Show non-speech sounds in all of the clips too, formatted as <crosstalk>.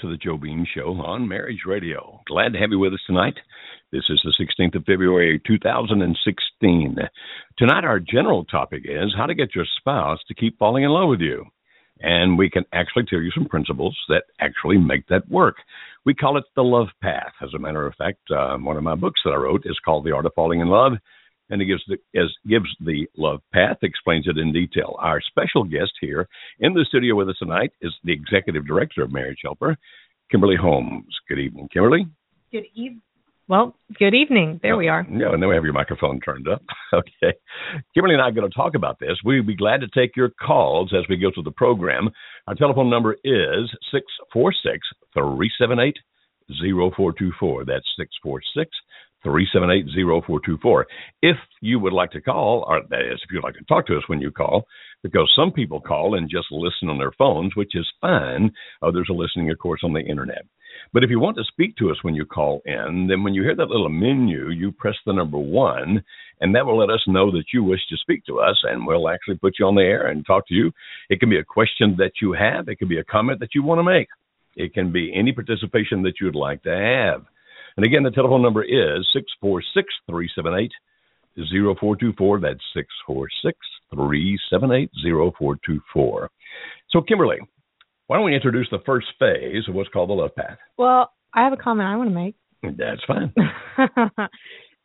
to the Joe Beam Show on Marriage Radio. Glad to have you with us tonight. This is the 16th of February, 2016. Tonight, our general topic is how to get your spouse to keep falling in love with you. And we can actually tell you some principles that actually make that work. We call it the love path. As a matter of fact, uh, one of my books that I wrote is called The Art of Falling in Love and it gives the as gives the love path, explains it in detail. Our special guest here in the studio with us tonight is the executive director of Marriage Helper, Kimberly Holmes. Good evening, Kimberly. Good evening. Well, good evening. There we are. Yeah, and then we have your microphone turned up. <laughs> okay. Kimberly and I are going to talk about this. We'd be glad to take your calls as we go through the program. Our telephone number is six four six three seven eight zero four two four. That's 646 378-0424. If you would like to call, or that is, if you'd like to talk to us when you call, because some people call and just listen on their phones, which is fine. Others are listening, of course, on the internet. But if you want to speak to us when you call in, then when you hear that little menu, you press the number one, and that will let us know that you wish to speak to us, and we'll actually put you on the air and talk to you. It can be a question that you have, it can be a comment that you want to make, it can be any participation that you'd like to have. And again, the telephone number is 646 378 0424. That's 646 378 0424. So, Kimberly, why don't we introduce the first phase of what's called the love path? Well, I have a comment I want to make. That's fine. <laughs>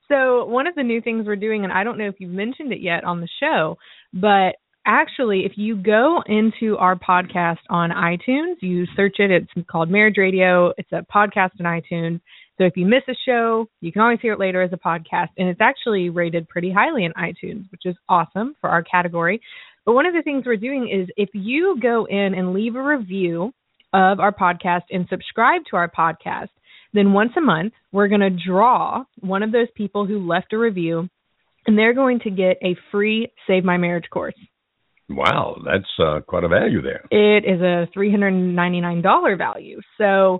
so, one of the new things we're doing, and I don't know if you've mentioned it yet on the show, but actually, if you go into our podcast on iTunes, you search it, it's called Marriage Radio, it's a podcast on iTunes so if you miss a show, you can always hear it later as a podcast. And it's actually rated pretty highly in iTunes, which is awesome for our category. But one of the things we're doing is if you go in and leave a review of our podcast and subscribe to our podcast, then once a month, we're going to draw one of those people who left a review, and they're going to get a free Save My Marriage course. Wow, that's uh, quite a value there. It is a $399 value. So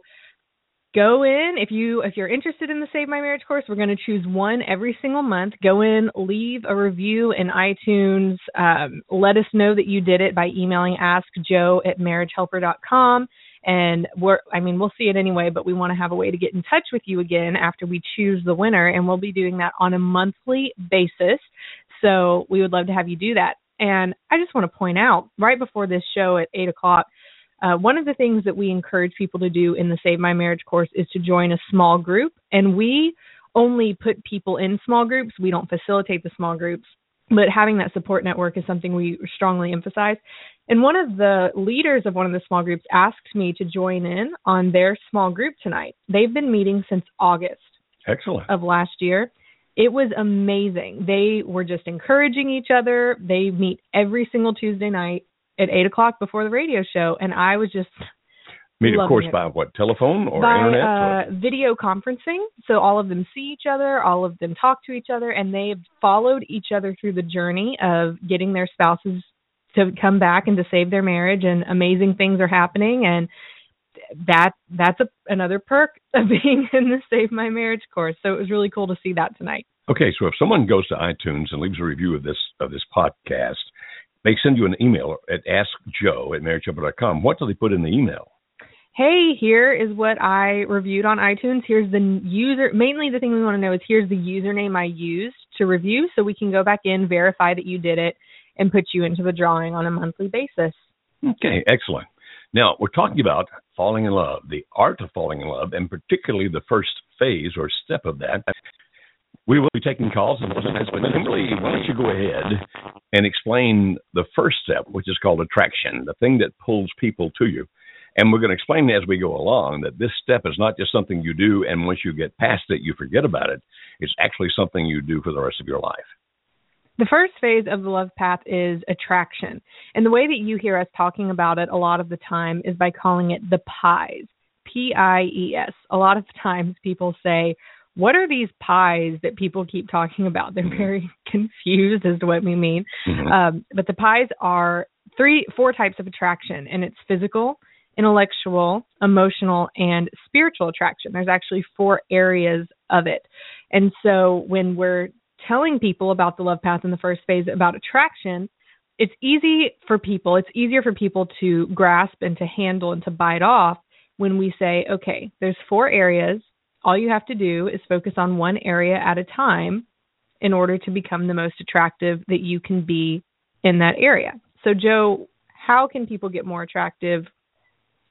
go in if you if you're interested in the save my marriage course we're going to choose one every single month. Go in leave a review in itunes um, let us know that you did it by emailing ask joe at marriagehelper.com and we're i mean we'll see it anyway but we want to have a way to get in touch with you again after we choose the winner and we'll be doing that on a monthly basis. So we would love to have you do that. And i just want to point out right before this show at eight o'clock uh, one of the things that we encourage people to do in the Save My Marriage course is to join a small group. And we only put people in small groups, we don't facilitate the small groups. But having that support network is something we strongly emphasize. And one of the leaders of one of the small groups asked me to join in on their small group tonight. They've been meeting since August Excellent. of last year. It was amazing. They were just encouraging each other. They meet every single Tuesday night at eight o'clock before the radio show, and I was just meet of course it. by what telephone or by, internet uh, video conferencing. So all of them see each other all of them talk to each other and they've followed each other through the journey of getting their spouses to come back and to save their marriage and amazing things are happening and that that's a, another perk <laughs> of being in the save my marriage course. So it was really cool to see that tonight. Okay so if someone goes to itunes and leaves a review of this of this podcast they send you an email at askjoe at marriagehelper.com. What do they put in the email? Hey, here is what I reviewed on iTunes. Here's the user. Mainly, the thing we want to know is here's the username I used to review, so we can go back in, verify that you did it, and put you into the drawing on a monthly basis. Okay, excellent. Now, we're talking about falling in love, the art of falling in love, and particularly the first phase or step of that. We will be taking calls, and listeners, but Kimberly, why don't you go ahead and explain the first step, which is called attraction, the thing that pulls people to you. And we're going to explain as we go along that this step is not just something you do, and once you get past it, you forget about it. It's actually something you do for the rest of your life. The first phase of the love path is attraction. And the way that you hear us talking about it a lot of the time is by calling it the pies. P I E S. A lot of times people say, what are these pies that people keep talking about? They're mm-hmm. very <laughs> confused as to what we mean. Mm-hmm. Um, but the pies are three, four types of attraction, and it's physical, intellectual, emotional, and spiritual attraction. There's actually four areas of it. And so when we're telling people about the love path in the first phase about attraction, it's easy for people, it's easier for people to grasp and to handle and to bite off when we say, okay, there's four areas. All you have to do is focus on one area at a time in order to become the most attractive that you can be in that area. So, Joe, how can people get more attractive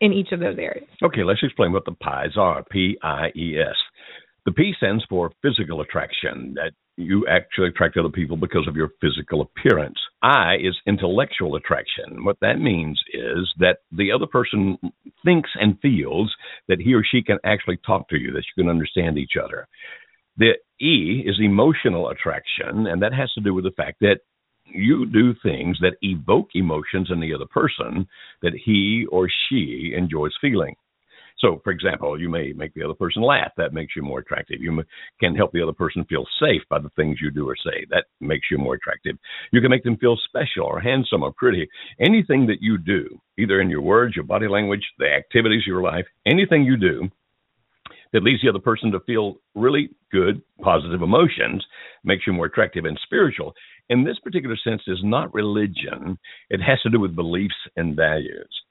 in each of those areas? Okay, let's explain what the PIES are P I E S. The P stands for physical attraction, that you actually attract other people because of your physical appearance. I is intellectual attraction. What that means is that the other person thinks and feels that he or she can actually talk to you, that you can understand each other. The E is emotional attraction, and that has to do with the fact that you do things that evoke emotions in the other person that he or she enjoys feeling. So, for example, you may make the other person laugh. That makes you more attractive. You can help the other person feel safe by the things you do or say. That makes you more attractive. You can make them feel special or handsome or pretty. Anything that you do, either in your words, your body language, the activities of your life, anything you do that leads the other person to feel really good, positive emotions, makes you more attractive and spiritual. In this particular sense, is not religion. It has to do with beliefs and values.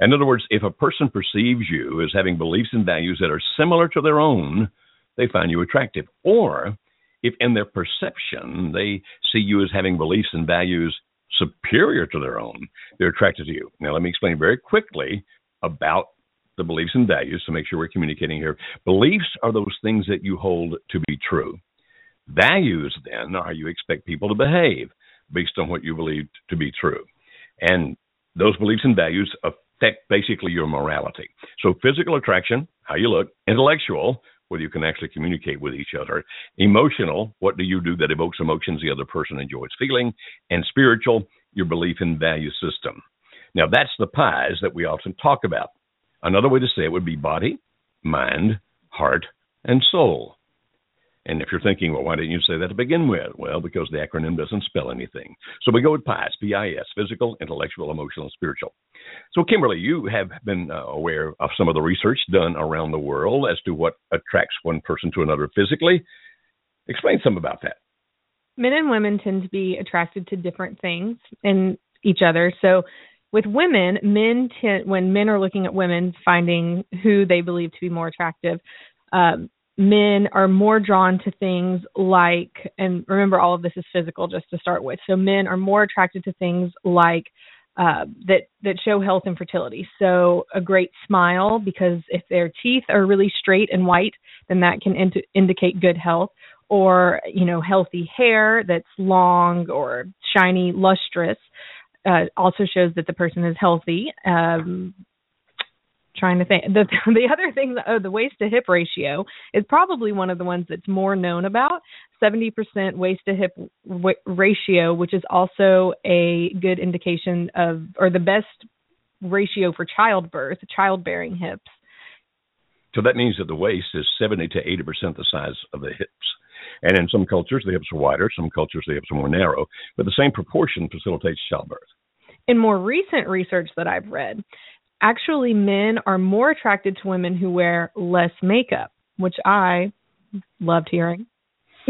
In other words, if a person perceives you as having beliefs and values that are similar to their own, they find you attractive. Or if in their perception they see you as having beliefs and values superior to their own, they're attracted to you. Now, let me explain very quickly about the beliefs and values to make sure we're communicating here. Beliefs are those things that you hold to be true. Values, then, are how you expect people to behave based on what you believe to be true. And those beliefs and values affect basically your morality. So, physical attraction, how you look, intellectual, whether you can actually communicate with each other, emotional, what do you do that evokes emotions the other person enjoys feeling, and spiritual, your belief and value system. Now, that's the pies that we often talk about. Another way to say it would be body, mind, heart, and soul. And if you're thinking, well, why didn't you say that to begin with? Well, because the acronym doesn't spell anything. So we go with PIES, P-I-S, physical, intellectual, emotional, and spiritual. So, Kimberly, you have been uh, aware of some of the research done around the world as to what attracts one person to another physically. Explain some about that. Men and women tend to be attracted to different things in each other. So, with women, men tend, when men are looking at women, finding who they believe to be more attractive, um, men are more drawn to things like, and remember, all of this is physical just to start with. So men are more attracted to things like uh, that that show health and fertility. So a great smile, because if their teeth are really straight and white, then that can ind- indicate good health. Or you know, healthy hair that's long or shiny, lustrous uh, also shows that the person is healthy. Um, trying to think. The <laughs> the other thing oh the waist to hip ratio is probably one of the ones that's more known about. 70% waist to hip w- ratio which is also a good indication of or the best ratio for childbirth childbearing hips. So that means that the waist is 70 to 80% the size of the hips. And in some cultures the hips are wider. Some cultures the hips are more narrow. But the same proportion facilitates childbirth. In more recent research that I've read, actually men are more attracted to women who wear less makeup, which I loved hearing. <laughs>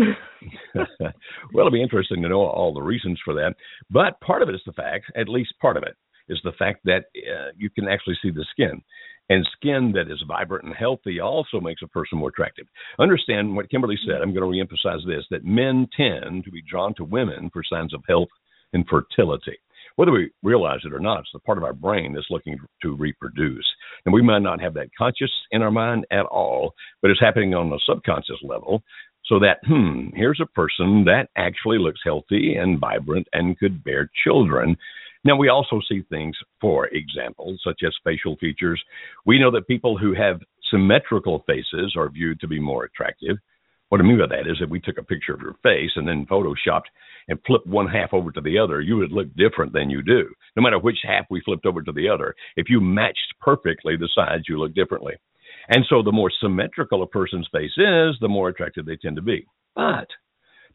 well, it'll be interesting to know all the reasons for that. But part of it is the fact, at least part of it, is the fact that uh, you can actually see the skin. And skin that is vibrant and healthy also makes a person more attractive. Understand what Kimberly said. I'm going to reemphasize this that men tend to be drawn to women for signs of health and fertility whether we realize it or not, it's the part of our brain that's looking to reproduce. And we might not have that conscious in our mind at all, but it's happening on a subconscious level. So that, hmm, here's a person that actually looks healthy and vibrant and could bear children. Now, we also see things, for example, such as facial features. We know that people who have symmetrical faces are viewed to be more attractive. What I mean by that is if we took a picture of your face and then photoshopped and flipped one half over to the other, you would look different than you do. No matter which half we flipped over to the other, if you matched perfectly the sides, you look differently. And so the more symmetrical a person's face is, the more attractive they tend to be. But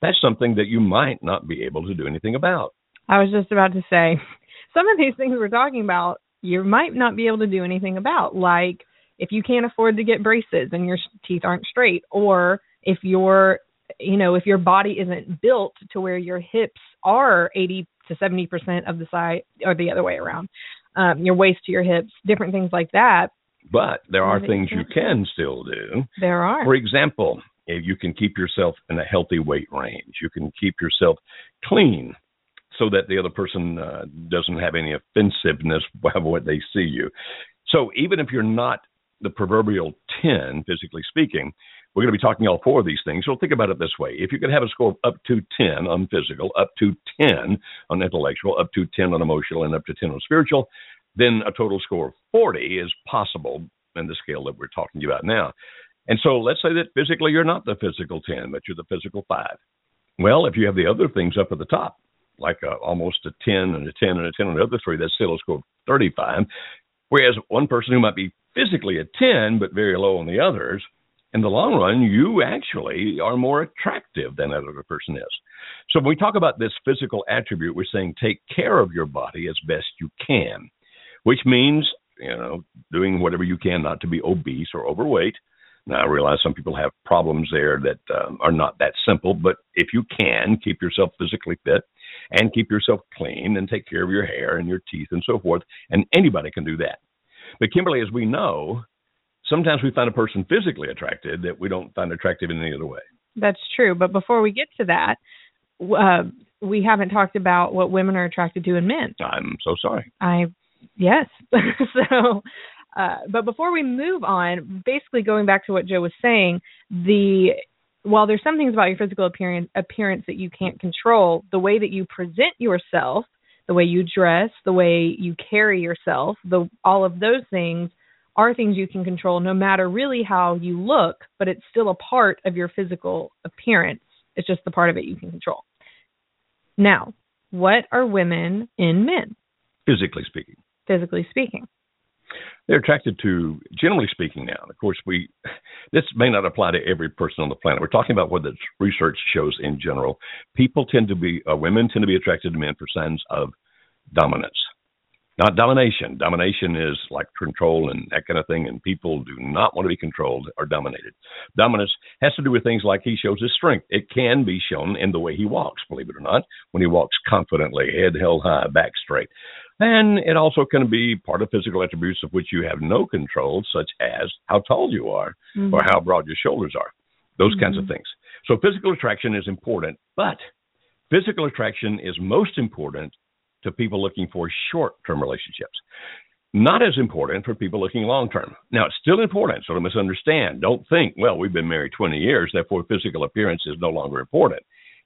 that's something that you might not be able to do anything about. I was just about to say, <laughs> some of these things we're talking about, you might not be able to do anything about, like if you can't afford to get braces and your teeth aren't straight, or if your you know if your body isn't built to where your hips are 80 to 70 percent of the size or the other way around um, your waist to your hips different things like that But there are things you you can still do. There are. For example, if you can keep yourself in a healthy weight range, you can keep yourself clean so that the other person uh, doesn't have any offensiveness <laughs> by what they see you. So even if you're not the proverbial 10, physically speaking, we're going to be talking all four of these things. So think about it this way. If you could have a score up to 10 on physical, up to 10 on intellectual, up to 10 on emotional, and up to 10 on spiritual, then a total score of 40 is possible in the scale that we're talking about now. And so let's say that physically you're not the physical 10, but you're the physical 5. Well, if you have the other things up at the top, like a, almost a 10 and a 10 and a 10 on the other three, that's still a score of 35. Whereas one person who might be physically a 10 but very low on the others, in the long run, you actually are more attractive than that other person is. So when we talk about this physical attribute, we're saying take care of your body as best you can, which means, you know, doing whatever you can not to be obese or overweight. Now, I realize some people have problems there that um, are not that simple, but if you can, keep yourself physically fit and keep yourself clean and take care of your hair and your teeth and so forth, and anybody can do that. But Kimberly, as we know, sometimes we find a person physically attracted that we don't find attractive in any other way. That's true. But before we get to that, uh, we haven't talked about what women are attracted to in men. I'm so sorry. I, yes. <laughs> so, uh, but before we move on, basically going back to what Joe was saying, the while there's some things about your physical appearance appearance that you can't control, the way that you present yourself, the way you dress, the way you carry yourself, the all of those things are things you can control no matter really how you look, but it's still a part of your physical appearance. It's just the part of it you can control. Now, what are women in men? Physically speaking. Physically speaking. They're attracted to, generally speaking, now. Of course, we this may not apply to every person on the planet. We're talking about what the research shows in general. People tend to be, uh, women tend to be attracted to men for signs of dominance not domination. Domination is like control and that kind of thing, and people do not want to be controlled or dominated. Dominance has to do with things like he shows his strength. It can be shown in the way he walks, believe it or not, when he walks confidently, head held high, back straight. And it also can be part of physical attributes of which you have no control, such as how tall you are mm-hmm. or how broad your shoulders are, those mm-hmm. kinds of things. So physical attraction is important, but physical attraction is most important to people looking for short term relationships. Not as important for people looking long term. Now, it's still important, so don't misunderstand. Don't think, well, we've been married 20 years, therefore physical appearance is no longer important.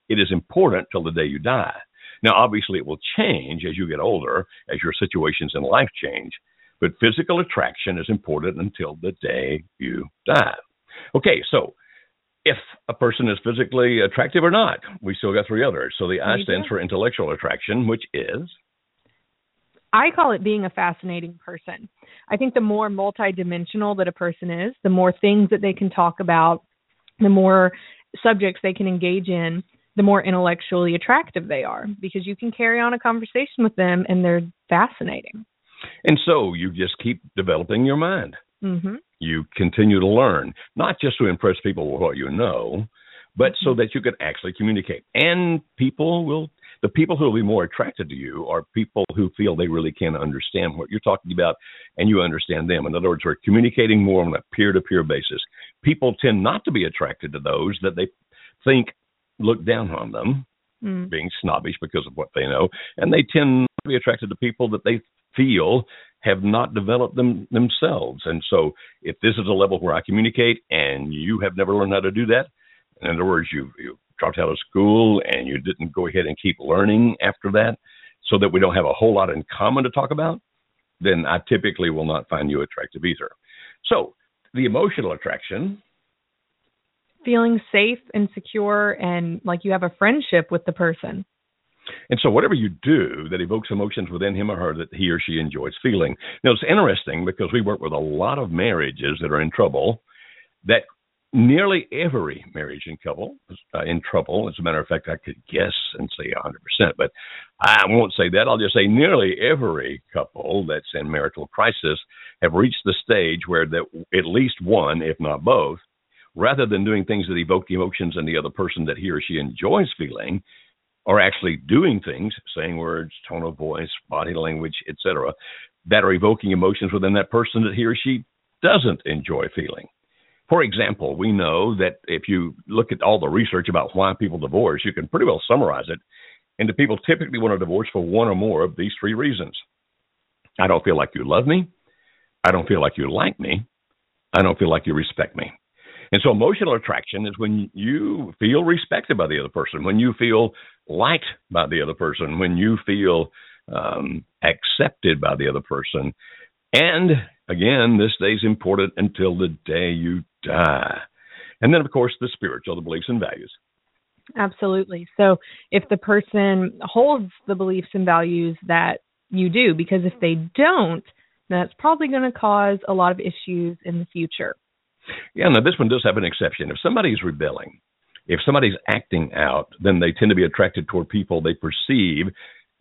It is important till the day you die. Now, obviously, it will change as you get older, as your situations in life change, but physical attraction is important until the day you die. Okay, so if a person is physically attractive or not. We still got three others. So the I stands for intellectual attraction, which is I call it being a fascinating person. I think the more multidimensional that a person is, the more things that they can talk about, the more subjects they can engage in, the more intellectually attractive they are because you can carry on a conversation with them and they're fascinating. And so you just keep developing your mind. Mm-hmm. You continue to learn, not just to impress people with what you know, but so mm-hmm. that you can actually communicate. And people will, the people who will be more attracted to you are people who feel they really can understand what you're talking about and you understand them. In other words, we're communicating more on a peer to peer basis. People tend not to be attracted to those that they think look down on them, mm. being snobbish because of what they know, and they tend to be attracted to people that they feel have not developed them themselves. And so, if this is a level where I communicate and you have never learned how to do that, in other words, you you dropped out of school and you didn't go ahead and keep learning after that, so that we don't have a whole lot in common to talk about, then I typically will not find you attractive either. So, the emotional attraction. Feeling safe and secure and like you have a friendship with the person. And so, whatever you do that evokes emotions within him or her that he or she enjoys feeling. Now, it's interesting because we work with a lot of marriages that are in trouble. That nearly every marriage in couple uh, in trouble. As a matter of fact, I could guess and say 100%, but I won't say that. I'll just say nearly every couple that's in marital crisis have reached the stage where that at least one, if not both, rather than doing things that evoke emotions in the other person that he or she enjoys feeling, are actually doing things, saying words, tone of voice, body language, etc., that are evoking emotions within that person that he or she doesn't enjoy feeling. For example, we know that if you look at all the research about why people divorce, you can pretty well summarize it into people typically want to divorce for one or more of these three reasons. I don't feel like you love me. I don't feel like you like me. I don't feel like you respect me. And so emotional attraction is when you feel respected by the other person, when you feel liked by the other person, when you feel um, accepted by the other person. And again, this is important until the day you die. And then, of course, the spiritual, the beliefs and values. Absolutely. So if the person holds the beliefs and values that you do, because if they don't, that's probably going to cause a lot of issues in the future. Yeah, now this one does have an exception. If somebody's rebelling, if somebody's acting out, then they tend to be attracted toward people they perceive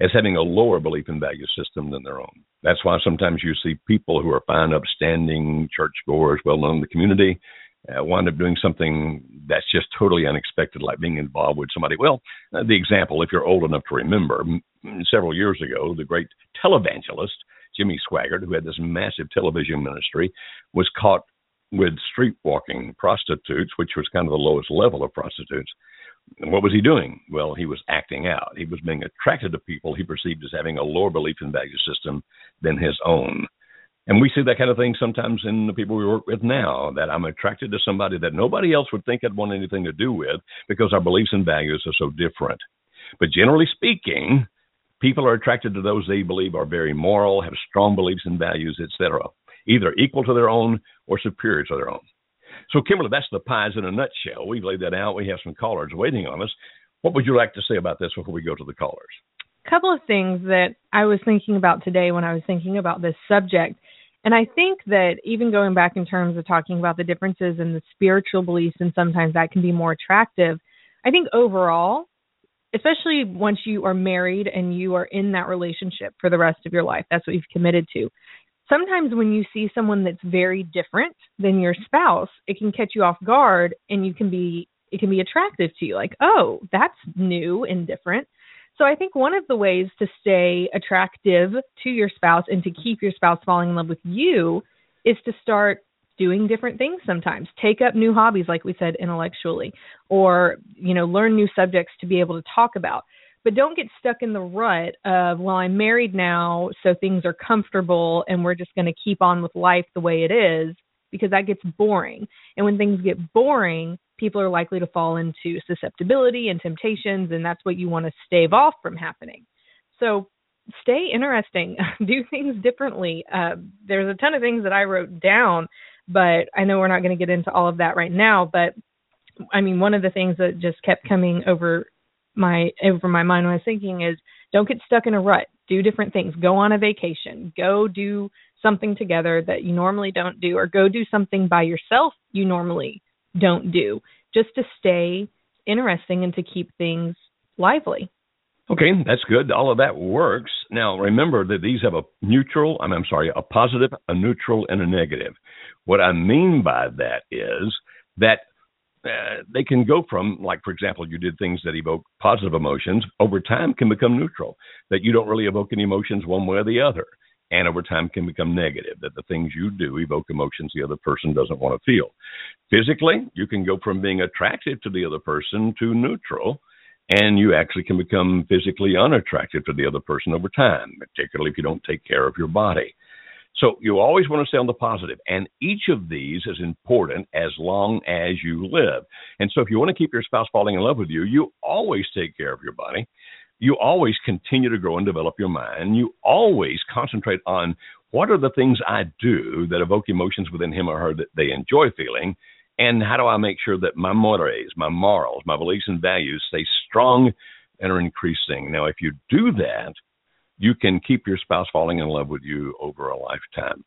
as having a lower belief and value system than their own. That's why sometimes you see people who are fine, upstanding churchgoers, well known in the community, uh, wind up doing something that's just totally unexpected, like being involved with somebody. Well, uh, the example, if you're old enough to remember, m- several years ago, the great televangelist Jimmy Swaggart, who had this massive television ministry, was caught with street walking prostitutes, which was kind of the lowest level of prostitutes. And what was he doing? Well, he was acting out. He was being attracted to people he perceived as having a lower belief and value system than his own. And we see that kind of thing sometimes in the people we work with now, that I'm attracted to somebody that nobody else would think I'd want anything to do with because our beliefs and values are so different. But generally speaking, people are attracted to those they believe are very moral, have strong beliefs and values, etc., either equal to their own or superior to their own. So, Kimberly, that's the pies in a nutshell. We've laid that out. We have some callers waiting on us. What would you like to say about this before we go to the callers? A couple of things that I was thinking about today when I was thinking about this subject. And I think that even going back in terms of talking about the differences in the spiritual beliefs, and sometimes that can be more attractive, I think overall, especially once you are married and you are in that relationship for the rest of your life, that's what you've committed to sometimes when you see someone that's very different than your spouse, it can catch you off guard and you can be it can be attractive to you like, "Oh, that's new and different." So I think one of the ways to stay attractive to your spouse and to keep your spouse falling in love with you is to start doing different things sometimes. Take up new hobbies like we said intellectually or, you know, learn new subjects to be able to talk about but don't get stuck in the rut of well i'm married now so things are comfortable and we're just going to keep on with life the way it is because that gets boring. And when things get boring people are likely to fall into susceptibility and temptations and that's what you want to stave off from happening. So stay interesting. <laughs> Do things differently. Uh, there's a ton of things that i wrote down but i know we're not going to get into all of that right now but i mean one of the things that just kept coming over my over my mind when I was thinking is don't get stuck in a rut. Do different things. Go on a vacation. Go do something together that you normally don't do or go do something by yourself you normally don't do just to stay interesting and to keep things lively. Okay, that's good. All of that works. Now, remember that these have a neutral, I'm, I'm sorry, a positive, a neutral, and a negative. What I mean by that is that uh, they can go from like for example you did things that evoke positive emotions over time can become neutral that you don't really evoke any emotions one way or the other and over time can become negative that the things you do evoke emotions the other person doesn't want to feel. Physically you can go from being attractive to the other person to neutral and you actually can become physically unattractive to the other person over time particularly if you don't take care of your body so you always want to stay on the positive, and each of these is important as long as you live. And so if you want to keep your spouse falling in love with you, you always take care of your body. You always continue to grow and develop your mind. You always concentrate on what are the things I do that evoke emotions within him or her that they enjoy feeling, and how do I make sure that my mores, my morals, my beliefs and values stay strong and are increasing. Now, if you do that, you can keep your spouse falling in love with you over a lifetime.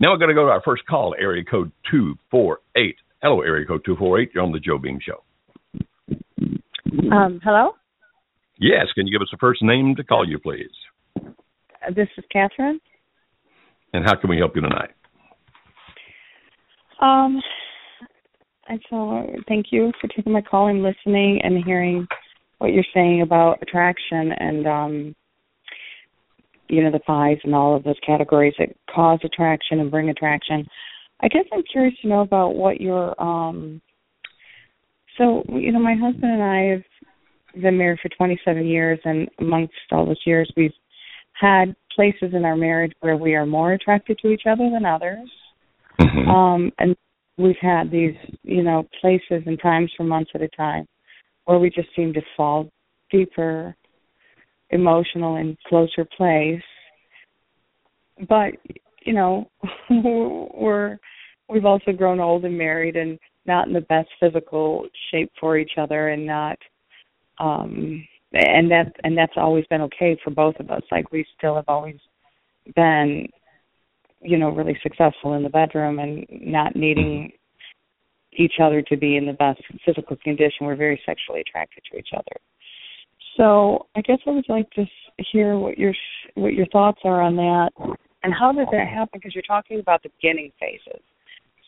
Now we're going to go to our first call, area code 248. Hello, area code 248. You're on the Joe Beam Show. Um, hello? Yes. Can you give us a first name to call you, please? Uh, this is Catherine. And how can we help you tonight? Um, I so thank you for taking my call and listening and hearing what you're saying about attraction and um you know the fives and all of those categories that cause attraction and bring attraction. I guess I'm curious to know about what your um. So you know, my husband and I have been married for 27 years, and amongst all those years, we've had places in our marriage where we are more attracted to each other than others. Mm-hmm. Um, and we've had these, you know, places and times for months at a time where we just seem to fall deeper, emotional and closer place. But, you know, <laughs> we're we've also grown old and married and not in the best physical shape for each other and not um and that and that's always been okay for both of us. Like we still have always been, you know, really successful in the bedroom and not needing each other to be in the best physical condition. We're very sexually attracted to each other. So I guess I would like to hear what your what your thoughts are on that, and how does that happen? Because you're talking about the beginning phases.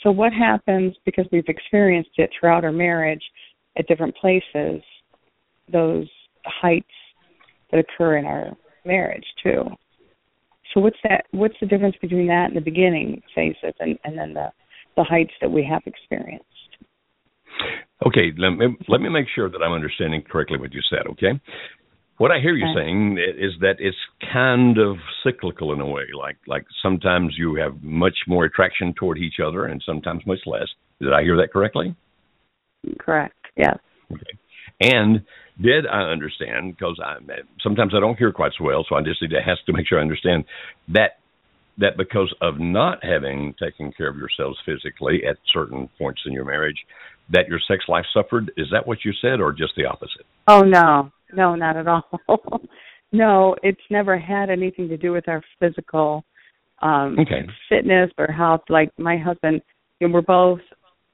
So what happens because we've experienced it throughout our marriage at different places? Those heights that occur in our marriage too. So what's that? What's the difference between that and the beginning phases, and, and then the the heights that we have experienced? Okay, let me let me make sure that I'm understanding correctly what you said. Okay, what I hear you Okay. saying is that it's kind of cyclical in a way. Like like sometimes you have much more attraction toward each other, and sometimes much less. Did I hear that correctly? Correct. Yes. Okay. And did I understand? Because I sometimes I don't hear quite so well, so I just need to has to make sure I understand that that because of not having taken care of yourselves physically at certain points in your marriage, that your sex life suffered. Is that what you said, or just the opposite? Oh no, no, not at all. <laughs> no, it's never had anything to do with our physical um Okay. fitness or health. Like my husband, you know, we're both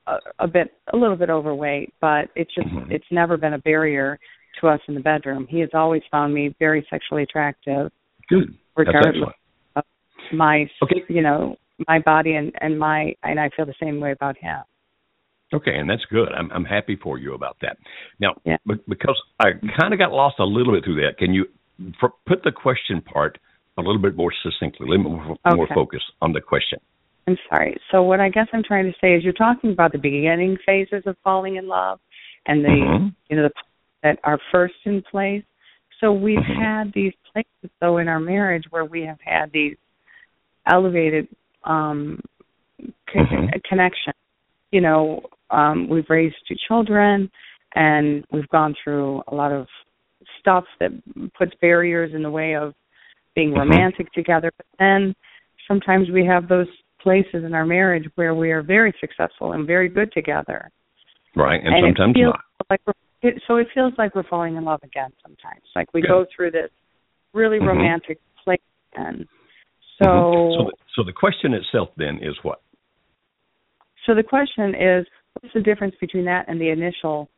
a, a bit, a little bit overweight, but it's just, Mhm. it's never been a barrier to us in the bedroom. He has always found me very sexually attractive, Good. Regardless of my, Okay. you know, my body and and my, and I feel the same way about him. Okay, and that's good. I'm I'm happy for you about that. Now, Yeah. be- because I kind of got lost a little bit through that, can you for, put the question part a little bit more succinctly, a little more, more Okay. focus on the question? I'm sorry. So what I guess I'm trying to say is you're talking about the beginning phases of falling in love and the Mhm. you know the that are first in place. So we've Mhm. had these places though in our marriage where we have had these elevated um co- Mhm. You know, um we've raised two children and we've gone through a lot of stuff that puts barriers in the way of being Mhm. romantic together. But then sometimes we have those places in our marriage where we are very successful and very good together. Right, and, it sometimes not. Like it, so it feels like we're falling in love again sometimes. Like we Yeah. go through this really Mhm. romantic place and so Mhm. so, the, so the question itself then is what? So the question is what's the difference between that and the initial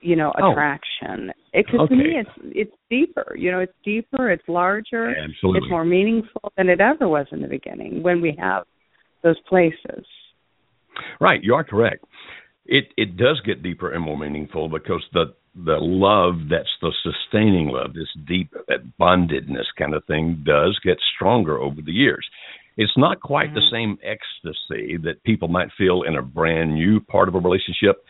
you know Oh. attraction because to me it's it's deeper you know it's deeper it's larger Absolutely. it's more meaningful than it ever was in the beginning when we have those places Right, you are correct. It it does get deeper and more meaningful because the the love that's the sustaining love, this deep that bondedness kind of thing, does get stronger over the years. It's not quite the Mhm. same ecstasy that people might feel in a brand new part of a relationship.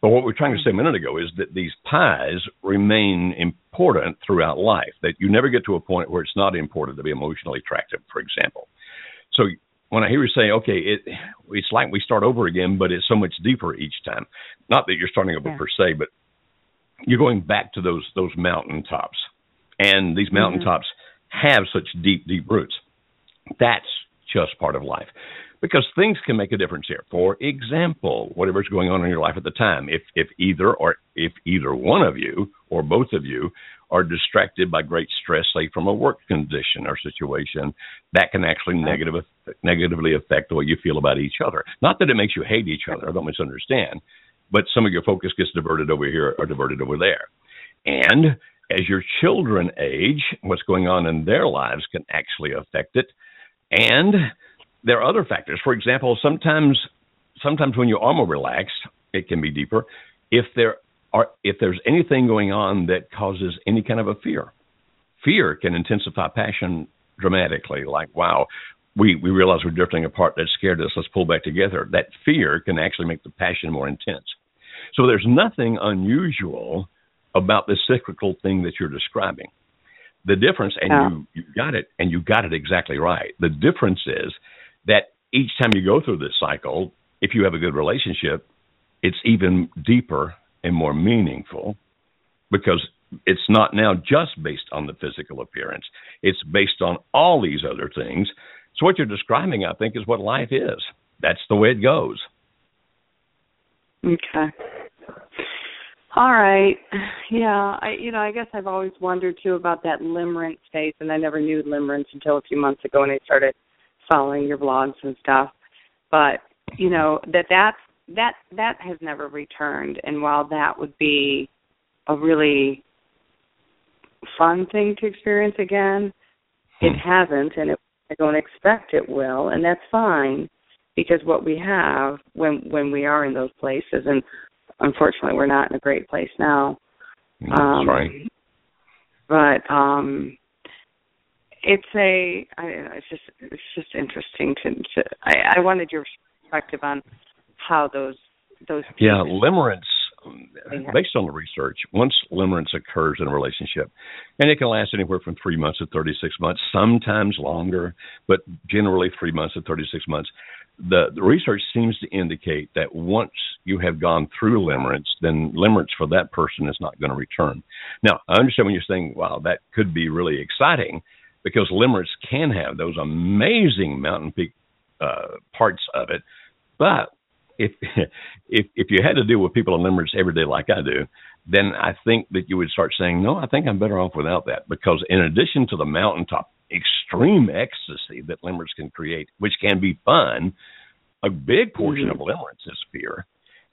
But what we we're trying to say a minute ago is that these pies remain important throughout life. That you never get to a point where it's not important to be emotionally attractive, for example. So when I hear you say, okay, it it's like we start over again, but it's so much deeper each time. Not that you're starting over Yeah. per se, but you're going back to those those mountaintops, and these mountaintops have such deep, deep roots. That's just part of life, because things can make a difference here. For example, whatever's going on in your life at the time, if if either or if either one of you or both of you are distracted by great stress, say from a work condition or situation, that can actually Right. negative, negatively affect the way you feel about each other. Not that it makes you hate each other, I don't misunderstand, but some of your focus gets diverted over here or diverted over there. And as your children age, what's going on in their lives can actually affect it. And there are other factors. For example, sometimes sometimes when you are more relaxed, it can be deeper. If there are if there's anything going on that causes any kind of a fear, fear can intensify passion dramatically. Like, wow, we we realize we're drifting apart. That scared us. Let's pull back together. That fear can actually make the passion more intense. So there's nothing unusual about this cyclical thing that you're describing. The difference, and Yeah. you you got it, and you got it exactly right. The difference is that each time you go through this cycle, if you have a good relationship, it's even deeper and more meaningful because it's not now just based on the physical appearance. It's based on all these other things. So what you're describing, I think, is what life is. That's the way it goes. Okay. All right. Yeah, I you know, I guess I've always wondered too about that limerence phase and I never knew limerence until a few months ago when I started following your blogs and stuff. But, you know, that that's that that has never returned and while that would be a really fun thing to experience again, it Hmm. hasn't and it, I don't expect it will and that's fine because what we have when when we are in those places and unfortunately we're not in a great place now That's um right. but um it's a I it's just it's just interesting to, to I, I wanted your perspective on how those those Yeah, limerence, based on the research, once limerence occurs in a relationship, and it can last anywhere from three months to 36 months, sometimes longer, but generally three months to 36 months. The, the research seems to indicate that once you have gone through limerence, then limerence for that person is not going to return. Now, I understand when you're saying, wow, that could be really exciting because limerence can have those amazing mountain peak uh, parts of it, but if <laughs> if if you had to deal with people in limerence every day like I do, then I think that you would start saying, no, I think I'm better off without that because in addition to the mountaintop extreme ecstasy that limerence can create, which can be fun, a big portion of limerence is fear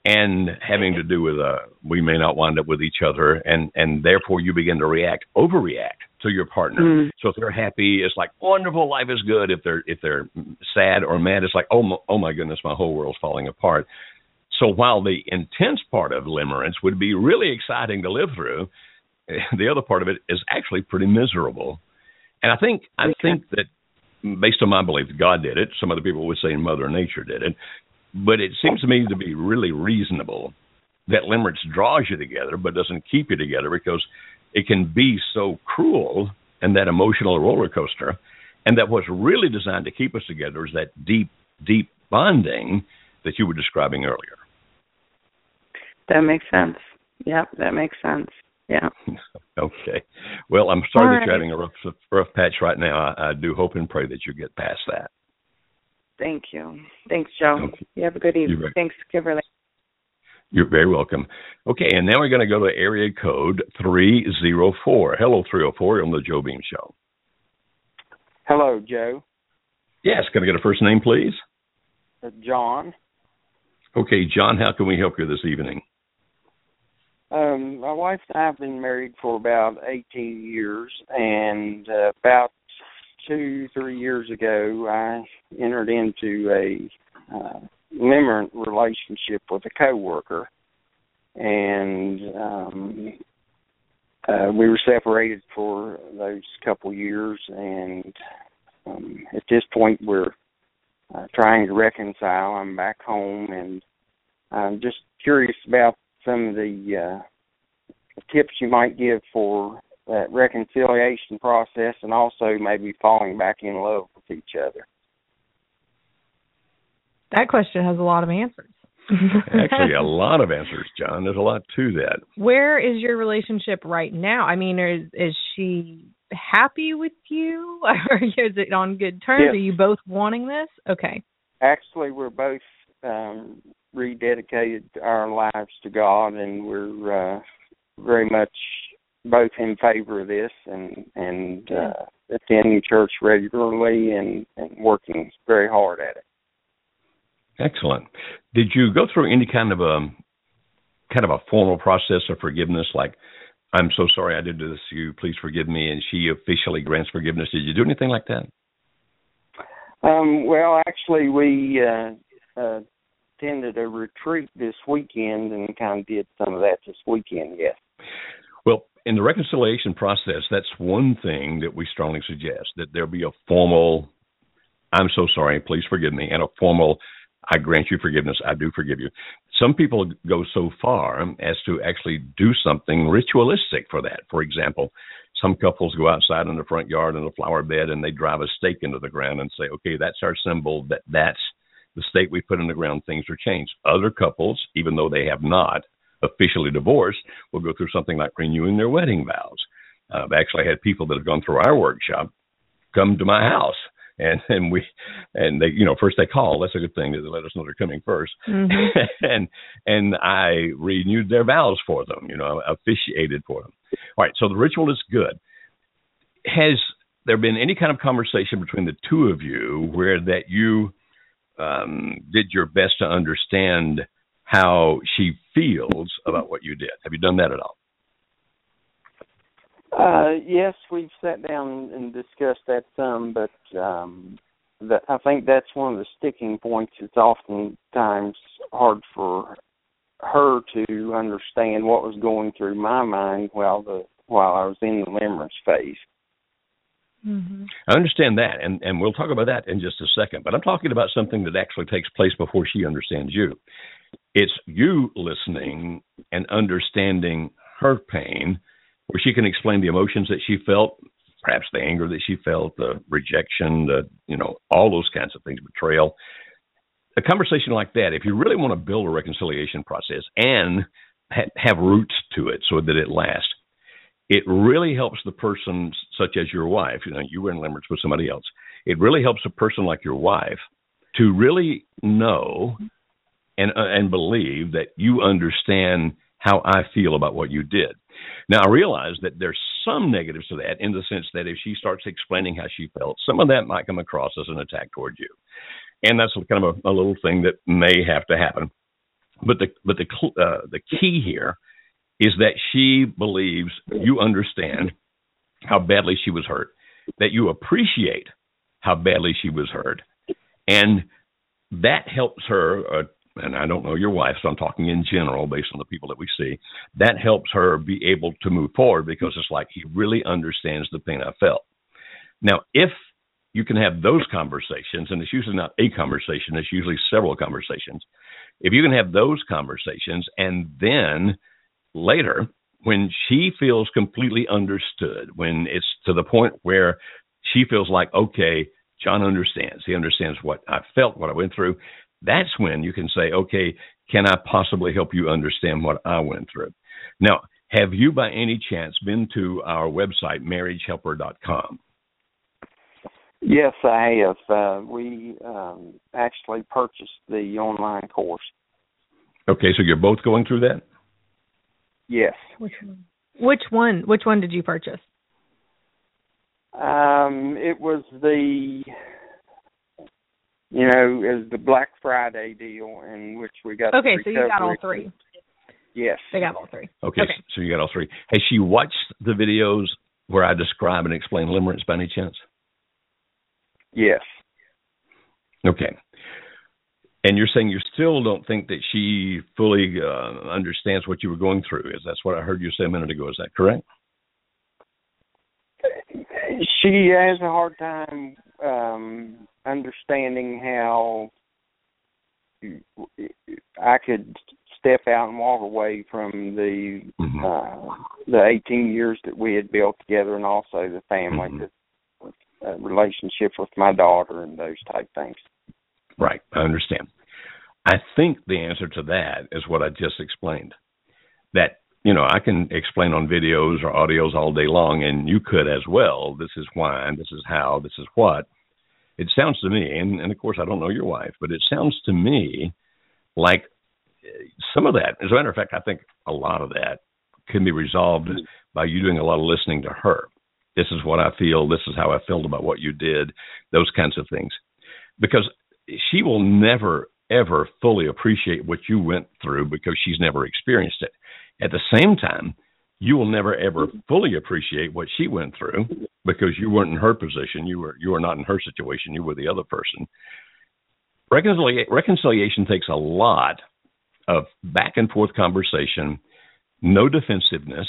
and having to do with uh we may not wind up with each other and and therefore you begin to react overreact to your partner. Mm. so if they're happy it's like wonderful life is good. If they're if they're sad or mad it's like oh my, oh my goodness my whole world's falling apart. So while the intense part of limerence would be really exciting to live through <laughs> the other part of it is actually pretty miserable and i think i think that based on my belief god did it. Some other people would say mother nature did it. But it seems to me to be really reasonable that limerence draws you together but doesn't keep you together because it can be so cruel and that emotional roller coaster. And that what's really designed to keep us together is that deep deep bonding that you were describing earlier. That makes sense. Yep, that makes sense. Yeah. <laughs> okay well i'm sorry All that you're having a rough rough patch right now i, I do hope and pray that you get past that Thank you. Thanks, Joe. Okay. You have a good evening. very- Thanks, Kimberly. You're very welcome. Okay, and now we're going to go to area code 304. Hello, 304 on the Joe Beam Show. Hello, Joe. Yes, can I get a first name, please? Uh, John. Okay, John, how can we help you this evening? Um, my wife and I have been married for about 18 years, and uh, about two, three years ago, I entered into a uh, limerent relationship with a coworker, and um, uh, we were separated for those couple years, and um, at this point, we're uh, trying to reconcile. I'm back home, and I'm just curious about some of the uh, tips you might give for that reconciliation process, and also maybe falling back in love with each other. That question has a lot of answers. <laughs> Actually, a <laughs> lot of answers, John. There's a lot to that. Where is your relationship right now? I mean, is is she happy with you, <laughs> or is it on good terms? Yes. Are you both wanting this? Okay. Actually, we're both um, rededicated our lives to God, and we're uh, very much both in favor of this, and and uh, attending church regularly, and, and working very hard at it. Excellent. Did you go through any kind of a kind of a formal process of forgiveness, like I'm so sorry I did this to you, please forgive me, and she officially grants forgiveness? Did you do anything like that? Um, well, actually, we uh, uh, attended a retreat this weekend and kind of did some of that this weekend. Yes. Well, in the reconciliation process, that's one thing that we strongly suggest that there be a formal I'm so sorry, please forgive me, and a formal I grant you forgiveness, I do forgive you. Some people go so far as to actually do something ritualistic for that. For example, some couples go outside in the front yard in a flower bed and they drive a stake into the ground and say, okay, that's our symbol that that's the stake we put in the ground, things are changed. Other couples, even though they have not officially divorced, will go through something like renewing their wedding vows. I've actually had people that have gone through our workshop come to my house and and we and they you know first they call that's a good thing they let us know they're coming 1st mm-hmm. <laughs> and and I renewed their vows for them you know officiated for them all right so the ritual is good has there been any kind of conversation between the two of you where that you um, did your best to understand how she feels about what you did have you done that at all uh, yes, we've sat down and discussed that some, but um, the, I think that's one of the sticking points. It's oftentimes hard for her to understand what was going through my mind while the while I was in the limerence phase. Mm-hmm. I understand that, and and we'll talk about that in just a second. But I'm talking about something that actually takes place before she understands you. It's you listening and understanding her pain where she can explain the emotions that she felt, perhaps the anger that she felt, the rejection, the you know all those kinds of things, betrayal. A conversation like that, if you really want to build a reconciliation process and ha- have roots to it so that it lasts, it really helps the person such as your wife. You know, you were in limerence with somebody else. It really helps a person like your wife to really know and uh, and believe that you understand how I feel about what you did. Now, I realize that there's some negatives to that in the sense that if she starts explaining how she felt, some of that might come across as an attack toward you. And that's kind of a, a little thing that may have to happen. But the but the uh, the key here is that she believes you understand how badly she was hurt, that you appreciate how badly she was hurt, and that helps her uh, and I don't know your wife, so I'm talking in general based on the people that we see, that helps her be able to move forward because it's like he really understands the pain I felt. Now, if you can have those conversations, and it's usually not a conversation, it's usually several conversations. If you can have those conversations and then later, when she feels completely understood, when it's to the point where she feels like, okay, John understands. He understands what I felt, what I went through that's when you can say, okay, can I possibly help you understand what I went through? Now, have you by any chance been to our website, marriagehelper.com? Yes, I have. Uh, we um, actually purchased the online course. Okay, so you're both going through that? Yes. Which one? Which one? Which one did you purchase? Um, it was the you know, as the Black Friday deal in which we got. Okay, so you got all three. Yes, they got all three. Okay, okay, so you got all three. Has she watched the videos where I describe and explain limerence by any chance? Yes. Okay. And you're saying you still don't think that she fully uh, understands what you were going through. Is that's what I heard you say a minute ago? Is that correct? She has a hard time um, understanding how I could step out and walk away from the mm-hmm. uh, the 18 years that we had built together, and also the family, mm-hmm. the uh, relationship with my daughter, and those type things. Right, I understand. I think the answer to that is what I just explained. That you know, I can explain on videos or audios all day long, and you could as well. This is why, and this is how, this is what it sounds to me, and, and of course I don't know your wife, but it sounds to me like eh, some of that. As a matter of fact, I think a lot of that can be resolved mm-hmm. by you doing a lot of listening to her. This is what I feel. This is how I felt about what you did. Those kinds of things, because she will never ever fully appreciate what you went through because she's never experienced it. At the same time, you will never ever fully appreciate what she went through because you weren't in her position. You were you were not in her situation. You were the other person. Reconcilia- reconciliation takes a lot of back and forth conversation, no defensiveness,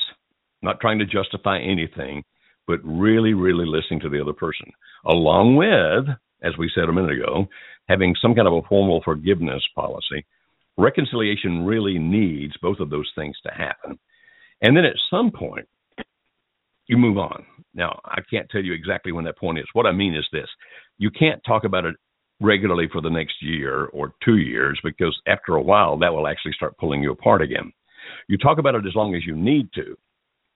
not trying to justify anything, but really, really listening to the other person, along with, as we said a minute ago, having some kind of a formal forgiveness policy. Reconciliation really needs both of those things to happen. And then at some point, you move on. Now, I can't tell you exactly when that point is. What I mean is this you can't talk about it regularly for the next year or two years because after a while, that will actually start pulling you apart again. You talk about it as long as you need to,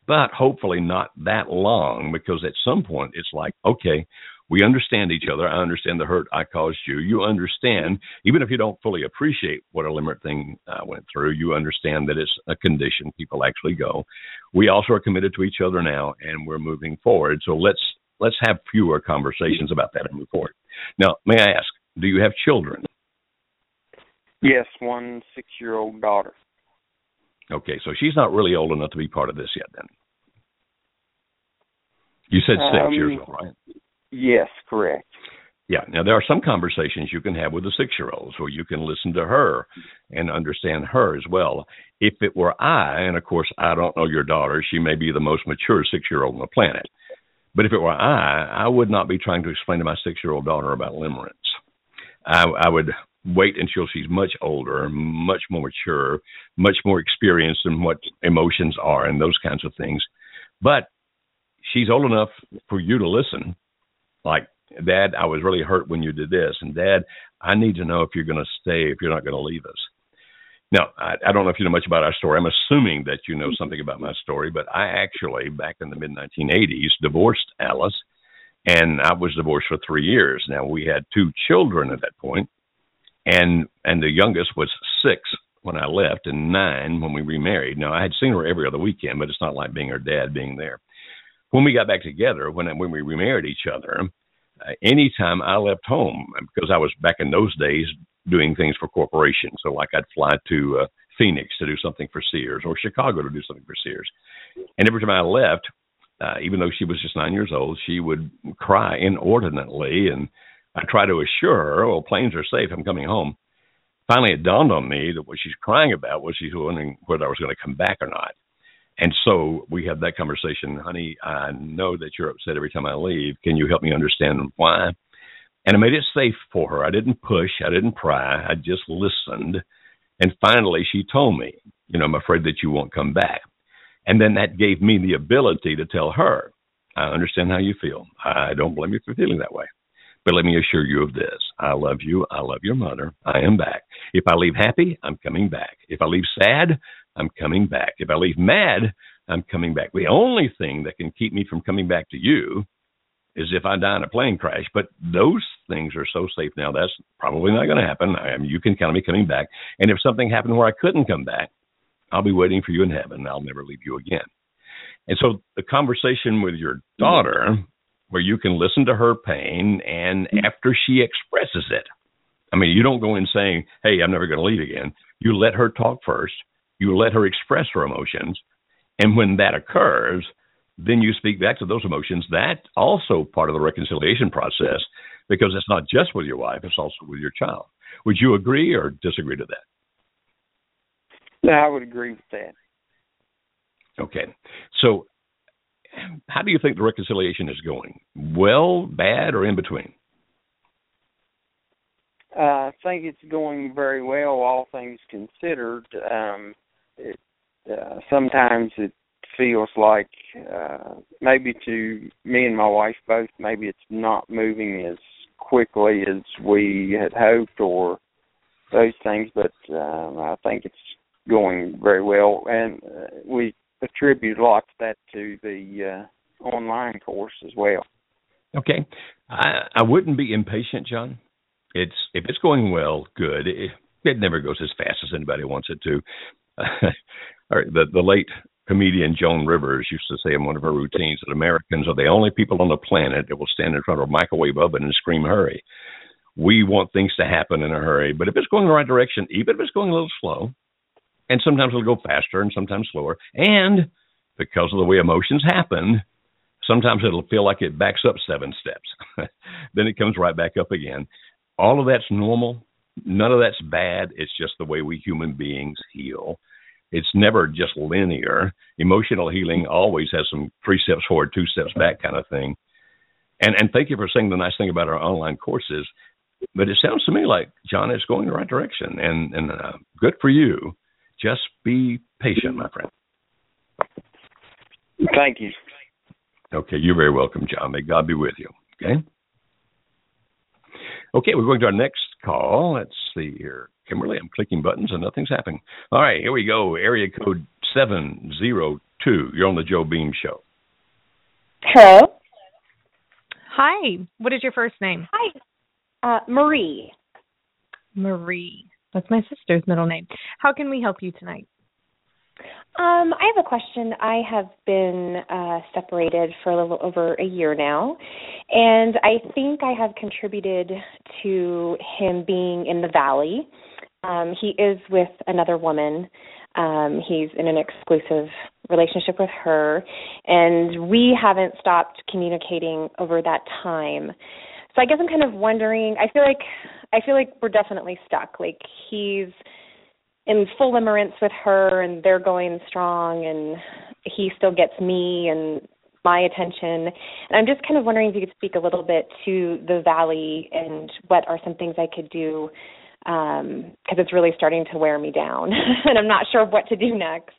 but hopefully not that long because at some point it's like, okay, we understand each other. I understand the hurt I caused you. You understand, even if you don't fully appreciate what a limit thing uh, went through, you understand that it's a condition people actually go. We also are committed to each other now, and we're moving forward. So let's let's have fewer conversations about that and move forward. Now, may I ask, do you have children? Yes, one six-year-old daughter. Okay, so she's not really old enough to be part of this yet, then. You said six Um, years old, right? Yes, correct. Yeah. Now there are some conversations you can have with a six-year-old, where you can listen to her and understand her as well. If it were I, and of course I don't know your daughter, she may be the most mature six year old on the planet. But if it were I, I would not be trying to explain to my six year old daughter about limerence. I, I would wait until she's much older, much more mature, much more experienced in what emotions are and those kinds of things. But she's old enough for you to listen. Like, Dad, I was really hurt when you did this. And Dad, I need to know if you're going to stay, if you're not going to leave us. Now, I, I don't know if you know much about our story. I'm assuming that you know something about my story, but I actually, back in the mid 1980s, divorced Alice, and I was divorced for three years. Now, we had two children at that point, and and the youngest was six when I left, and nine when we remarried. Now, I had seen her every other weekend, but it's not like being her dad being there. When we got back together, when when we remarried each other, uh, anytime I left home, because I was back in those days doing things for corporations. So, like I'd fly to uh, Phoenix to do something for Sears or Chicago to do something for Sears. And every time I left, uh, even though she was just nine years old, she would cry inordinately. And I try to assure her, well, planes are safe. I'm coming home. Finally, it dawned on me that what she's crying about was she's wondering whether I was going to come back or not. And so we had that conversation, honey. I know that you're upset every time I leave. Can you help me understand why? And I made it safe for her. I didn't push, I didn't pry, I just listened. And finally, she told me, You know, I'm afraid that you won't come back. And then that gave me the ability to tell her, I understand how you feel. I don't blame you for feeling that way. But let me assure you of this I love you. I love your mother. I am back. If I leave happy, I'm coming back. If I leave sad, I'm coming back. If I leave mad, I'm coming back. The only thing that can keep me from coming back to you is if I die in a plane crash. But those things are so safe now. That's probably not going to happen. I mean, you can count me coming back. And if something happened where I couldn't come back, I'll be waiting for you in heaven. I'll never leave you again. And so the conversation with your daughter, where you can listen to her pain, and after she expresses it, I mean, you don't go in saying, "Hey, I'm never going to leave again." You let her talk first. You let her express her emotions, and when that occurs, then you speak back to those emotions. That's also part of the reconciliation process because it's not just with your wife, it's also with your child. Would you agree or disagree to that? No, I would agree with that. Okay. So, how do you think the reconciliation is going? Well, bad, or in between? Uh, I think it's going very well, all things considered. Um, it, uh, sometimes it feels like uh, maybe to me and my wife both, maybe it's not moving as quickly as we had hoped or those things, but um, I think it's going very well, and uh, we attribute a lot to that to the uh, online course as well. Okay, I I wouldn't be impatient, John. It's if it's going well, good. It, it never goes as fast as anybody wants it to. The the late comedian Joan Rivers used to say in one of her routines that Americans are the only people on the planet that will stand in front of a microwave oven and scream "hurry." We want things to happen in a hurry, but if it's going the right direction, even if it's going a little slow, and sometimes it'll go faster and sometimes slower, and because of the way emotions happen, sometimes it'll feel like it backs up seven steps. <laughs> then it comes right back up again. All of that's normal. None of that's bad. It's just the way we human beings heal. It's never just linear. Emotional healing always has some three steps forward, two steps back kind of thing. And and thank you for saying the nice thing about our online courses. But it sounds to me like John is going the right direction, and and uh, good for you. Just be patient, my friend. Thank you. Okay, you're very welcome, John. May God be with you. Okay. Okay, we're going to our next call. Let's see here. Kimberly, I'm clicking buttons and nothing's happening. All right, here we go. Area code 702. You're on the Joe Beam Show. Hello. Hi. What is your first name? Hi. Uh, Marie. Marie. That's my sister's middle name. How can we help you tonight? Um, I have a question. I have been uh, separated for a little over a year now, and I think I have contributed to him being in the valley. Um, he is with another woman. Um, he's in an exclusive relationship with her, and we haven't stopped communicating over that time. So I guess I'm kind of wondering. I feel like I feel like we're definitely stuck. Like he's in full limerence with her and they're going strong and he still gets me and my attention and i'm just kind of wondering if you could speak a little bit to the valley and what are some things i could do because um, it's really starting to wear me down <laughs> and i'm not sure what to do next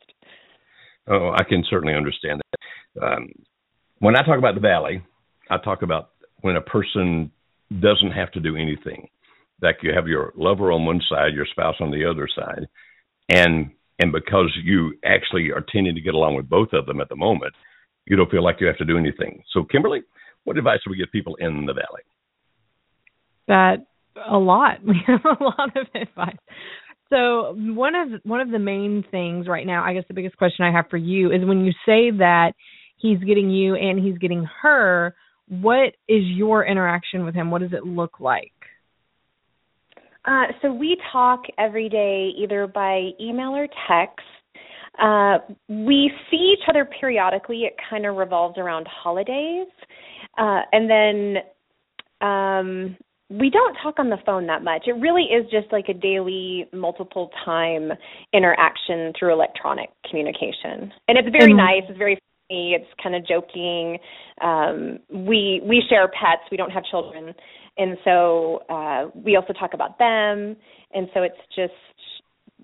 oh i can certainly understand that um, when i talk about the valley i talk about when a person doesn't have to do anything like you have your lover on one side, your spouse on the other side, and and because you actually are tending to get along with both of them at the moment, you don't feel like you have to do anything. So, Kimberly, what advice do we give people in the valley? That a lot. <laughs> We have a lot of advice. So one of one of the main things right now, I guess the biggest question I have for you is when you say that he's getting you and he's getting her, what is your interaction with him? What does it look like? Uh, so we talk every day, either by email or text. Uh, we see each other periodically. It kind of revolves around holidays, uh, and then um, we don't talk on the phone that much. It really is just like a daily, multiple time interaction through electronic communication, and it's very mm-hmm. nice. It's very funny. It's kind of joking. Um, we we share pets. We don't have children and so uh we also talk about them and so it's just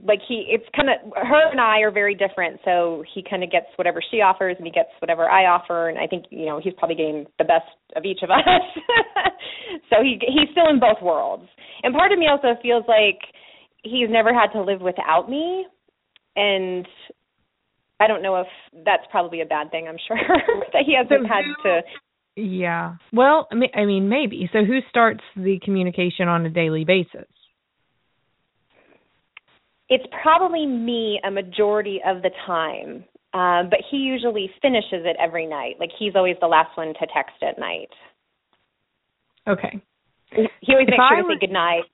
like he it's kind of her and I are very different so he kind of gets whatever she offers and he gets whatever I offer and I think you know he's probably getting the best of each of <laughs> us so he he's still in both worlds and part of me also feels like he's never had to live without me and I don't know if that's probably a bad thing I'm sure <laughs> that he hasn't had to yeah. Well, I mean, maybe. So, who starts the communication on a daily basis? It's probably me a majority of the time, um, but he usually finishes it every night. Like he's always the last one to text at night. Okay. He always if makes sure to say good night.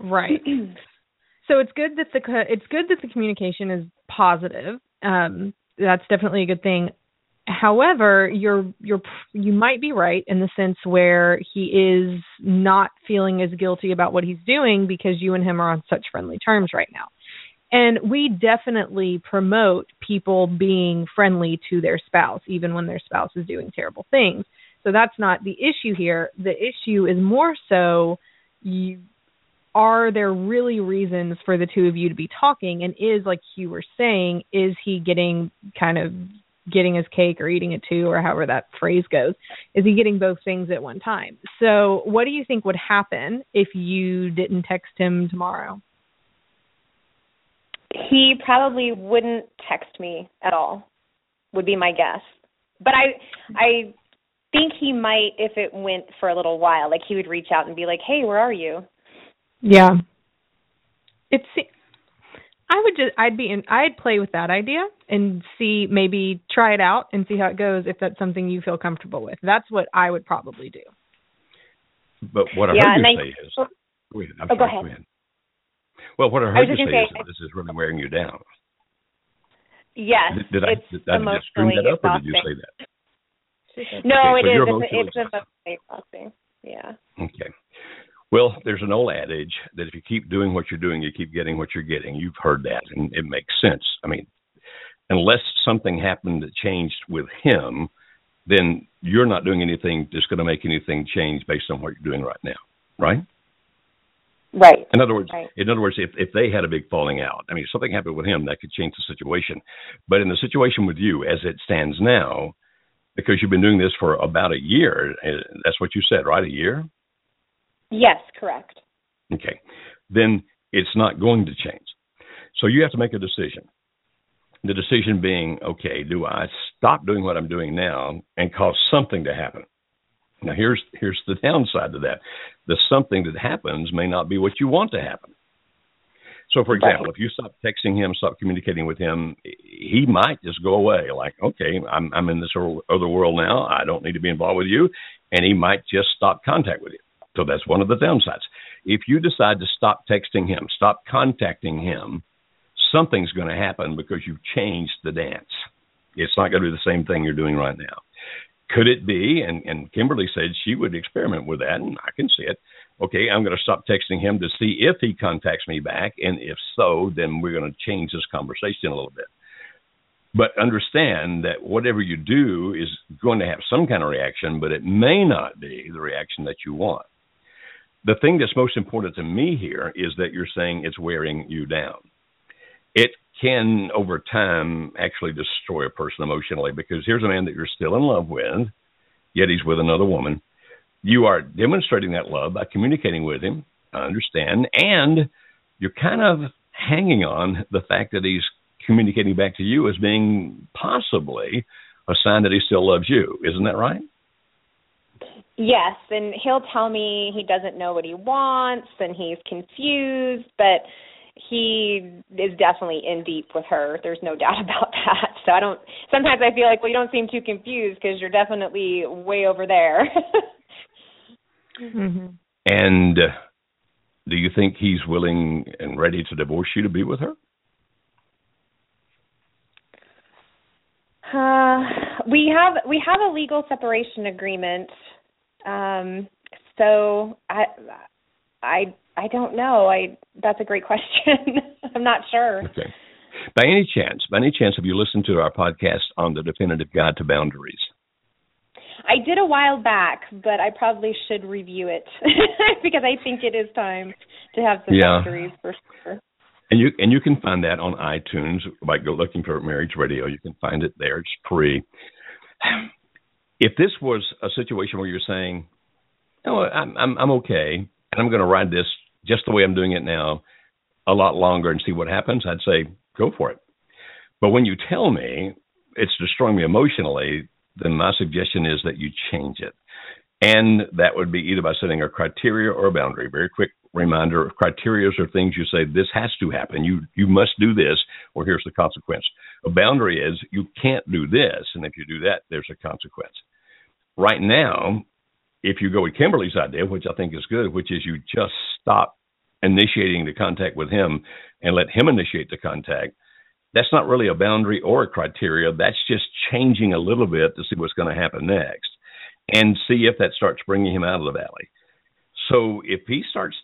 Right. <clears throat> so it's good that the it's good that the communication is positive. Um, that's definitely a good thing however you're you're you might be right in the sense where he is not feeling as guilty about what he's doing because you and him are on such friendly terms right now. And we definitely promote people being friendly to their spouse even when their spouse is doing terrible things. So that's not the issue here. The issue is more so you are there really reasons for the two of you to be talking? And is like you were saying is he getting kind of getting his cake or eating it too, or however that phrase goes. Is he getting both things at one time? So, what do you think would happen if you didn't text him tomorrow? He probably wouldn't text me at all. Would be my guess. But I I think he might if it went for a little while. Like he would reach out and be like, "Hey, where are you?" Yeah. It's I would just I'd be in I'd play with that idea and see maybe try it out and see how it goes if that's something you feel comfortable with. That's what I would probably do. But what I yeah, heard you I, say is go ahead. I'm oh, sorry, go ahead. go ahead. Well, what I heard I you say, say is that this is really wearing you down. Yes, did, did I, did, I just screw that up, or did you say that? No, okay, it so is. It's, it's exhausted. exhausting. Yeah. Okay. Well, there's an old adage that if you keep doing what you're doing, you keep getting what you're getting. You've heard that, and it makes sense. I mean, unless something happened that changed with him, then you're not doing anything that's going to make anything change based on what you're doing right now, right? Right. In other words, right. in other words, if if they had a big falling out, I mean, if something happened with him, that could change the situation. But in the situation with you, as it stands now, because you've been doing this for about a year, eh, that's what you said, right? A year. Yes, correct. Okay. Then it's not going to change. So you have to make a decision. The decision being, okay, do I stop doing what I'm doing now and cause something to happen? Now here's here's the downside to that. The something that happens may not be what you want to happen. So for example, if you stop texting him, stop communicating with him, he might just go away like, okay, I'm I'm in this other world now. I don't need to be involved with you, and he might just stop contact with you. So that's one of the downsides. If you decide to stop texting him, stop contacting him, something's going to happen because you've changed the dance. It's not going to be the same thing you're doing right now. Could it be? And, and Kimberly said she would experiment with that, and I can see it. Okay, I'm going to stop texting him to see if he contacts me back, and if so, then we're going to change this conversation a little bit. But understand that whatever you do is going to have some kind of reaction, but it may not be the reaction that you want. The thing that's most important to me here is that you're saying it's wearing you down. It can over time actually destroy a person emotionally because here's a man that you're still in love with, yet he's with another woman. You are demonstrating that love by communicating with him, I understand, and you're kind of hanging on the fact that he's communicating back to you as being possibly a sign that he still loves you. Isn't that right? Yes, and he'll tell me he doesn't know what he wants and he's confused, but he is definitely in deep with her. There's no doubt <laughs> about that. So I don't. Sometimes I feel like, well, you don't seem too confused because you're definitely way over there. mm-hmm. And uh, do you think he's willing and ready to divorce you to be with her? Uh, we have we have a legal separation agreement. Um, so I I I don't know. I that's a great <laughs> question. I'm not sure. Okay. By any chance, by any chance, have you listened to our podcast on the definitive guide to boundaries? I did a while back, but I probably should review it <laughs> because I think it is time to have some yeah. boundaries for sure. And you and you can find that on iTunes by go looking for Marriage Radio. You can find it there. It's free. If this was a situation where you're saying, "No, I'm I'm, I'm okay, and I'm going to ride this just the way I'm doing it now a lot longer and see what happens, I'd say go for it. But when you tell me it's destroying me emotionally, then my suggestion is that you change it. And that would be either by setting a criteria or a boundary. Very quick reminder of criteria are things you say this has to happen. You you must do this, or here's the consequence. A boundary is you can't do this, and if you do that, there's a consequence. Right now, if you go with Kimberly's idea, which I think is good, which is you just stop initiating the contact with him and let him initiate the contact, that's not really a boundary or a criteria. That's just changing a little bit to see what's going to happen next and see if that starts bringing him out of the valley. So if he starts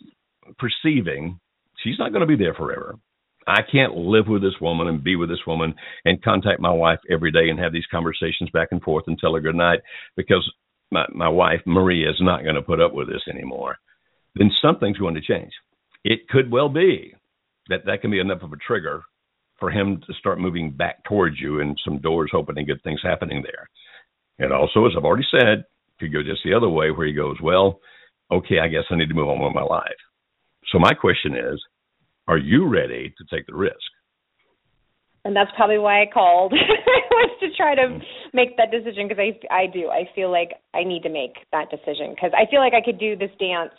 perceiving she's not going to be there forever, I can't live with this woman and be with this woman and contact my wife every day and have these conversations back and forth and tell her good night because my, my wife, Maria, is not going to put up with this anymore, then something's going to change it could well be that that can be enough of a trigger for him to start moving back towards you and some doors opening, good things happening there. And also, as I've already said, could go just the other way where he goes, well, okay, I guess I need to move on with my life. So my question is, are you ready to take the risk? And that's probably why I called <laughs> was to try to mm. make that decision because I I do I feel like I need to make that decision because I feel like I could do this dance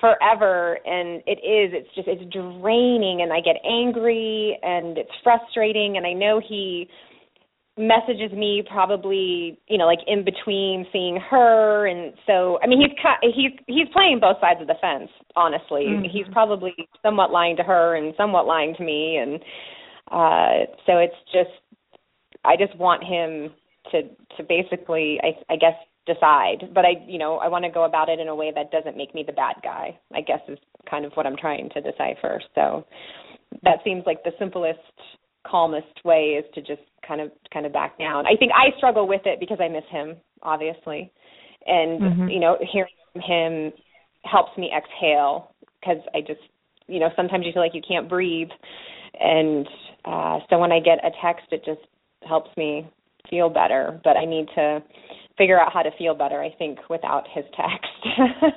forever and it is it's just it's draining and i get angry and it's frustrating and i know he messages me probably you know like in between seeing her and so i mean he's he's he's playing both sides of the fence honestly mm-hmm. he's probably somewhat lying to her and somewhat lying to me and uh so it's just i just want him to to basically i i guess decide. But I, you know, I want to go about it in a way that doesn't make me the bad guy. I guess is kind of what I'm trying to decipher. So that seems like the simplest, calmest way is to just kind of kind of back down. I think I struggle with it because I miss him, obviously, and mm-hmm. you know, hearing from him helps me exhale because I just you know sometimes you feel like you can't breathe, and uh, so when I get a text, it just helps me feel better. But I need to figure out how to feel better. I think without his text. <laughs>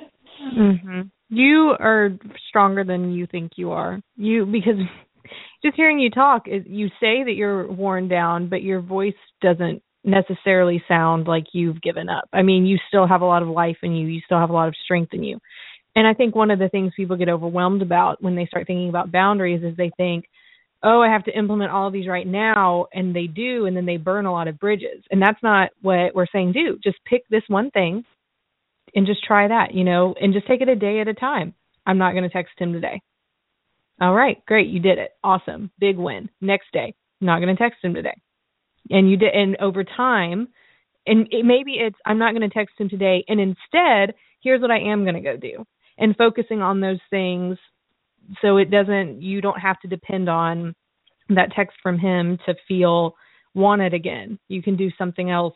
hmm You are stronger than you think you are. You because just hearing you talk, you say that you're worn down, but your voice doesn't necessarily sound like you've given up. I mean, you still have a lot of life in you. You still have a lot of strength in you. And I think one of the things people get overwhelmed about when they start thinking about boundaries is they think, oh, I have to implement all of these right now. And they do. And then they burn a lot of bridges. And that's not what we're saying do. Just pick this one thing and just try that, you know, and just take it a day at a time. I'm not going to text him today. All right, great, you did it. Awesome. Big win. Next day, not going to text him today. And you did and over time and it, maybe it's I'm not going to text him today and instead, here's what I am going to go do. And focusing on those things so it doesn't you don't have to depend on that text from him to feel wanted again. You can do something else.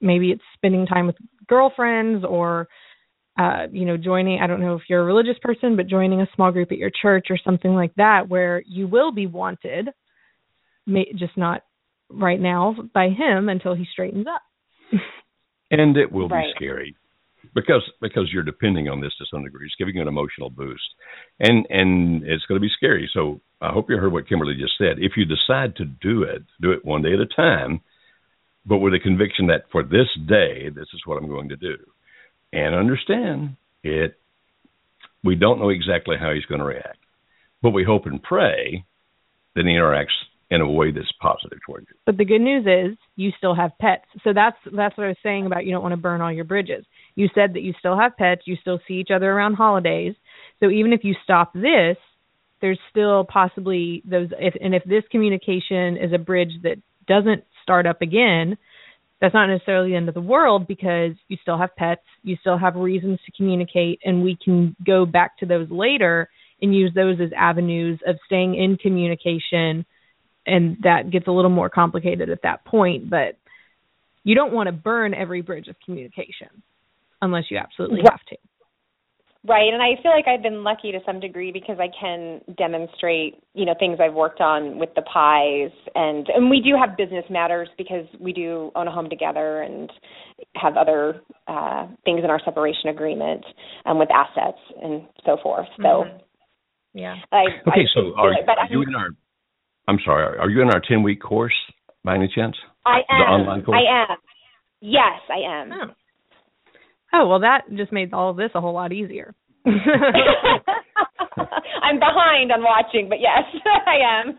Maybe it's spending time with girlfriends or uh, you know, joining, I don't know if you're a religious person, but joining a small group at your church or something like that where you will be wanted, may, just not right now by him until he straightens up. <laughs> and it will right. be scary because because you're depending on this to some degree. It's giving you an emotional boost, and and it's going to be scary. So I hope you heard what Kimberly just said. If you decide to do it, do it one day at a time, but with a conviction that for this day, this is what I'm going to do, and understand it. We don't know exactly how he's going to react, but we hope and pray that he interacts in a way that's positive toward you. But the good news is you still have pets. So that's that's what I was saying about you don't want to burn all your bridges. You said that you still have pets, you still see each other around holidays. So even if you stop this, there's still possibly those if and if this communication is a bridge that doesn't start up again, that's not necessarily the end of the world because you still have pets, you still have reasons to communicate and we can go back to those later and use those as avenues of staying in communication and that gets a little more complicated at that point but you don't want to burn every bridge of communication unless you absolutely have to right and i feel like i've been lucky to some degree because i can demonstrate you know things i've worked on with the pies and and we do have business matters because we do own a home together and have other uh things in our separation agreement um with assets and so forth so mm-hmm. yeah I, okay I so are, are you in our I'm sorry. Are you in our 10 week course by any chance? I am. The online course? I am. Yes, I am. Oh. Oh, well, that just made all of this a whole lot easier. <laughs> I'm behind on watching, but yes, <laughs> I am.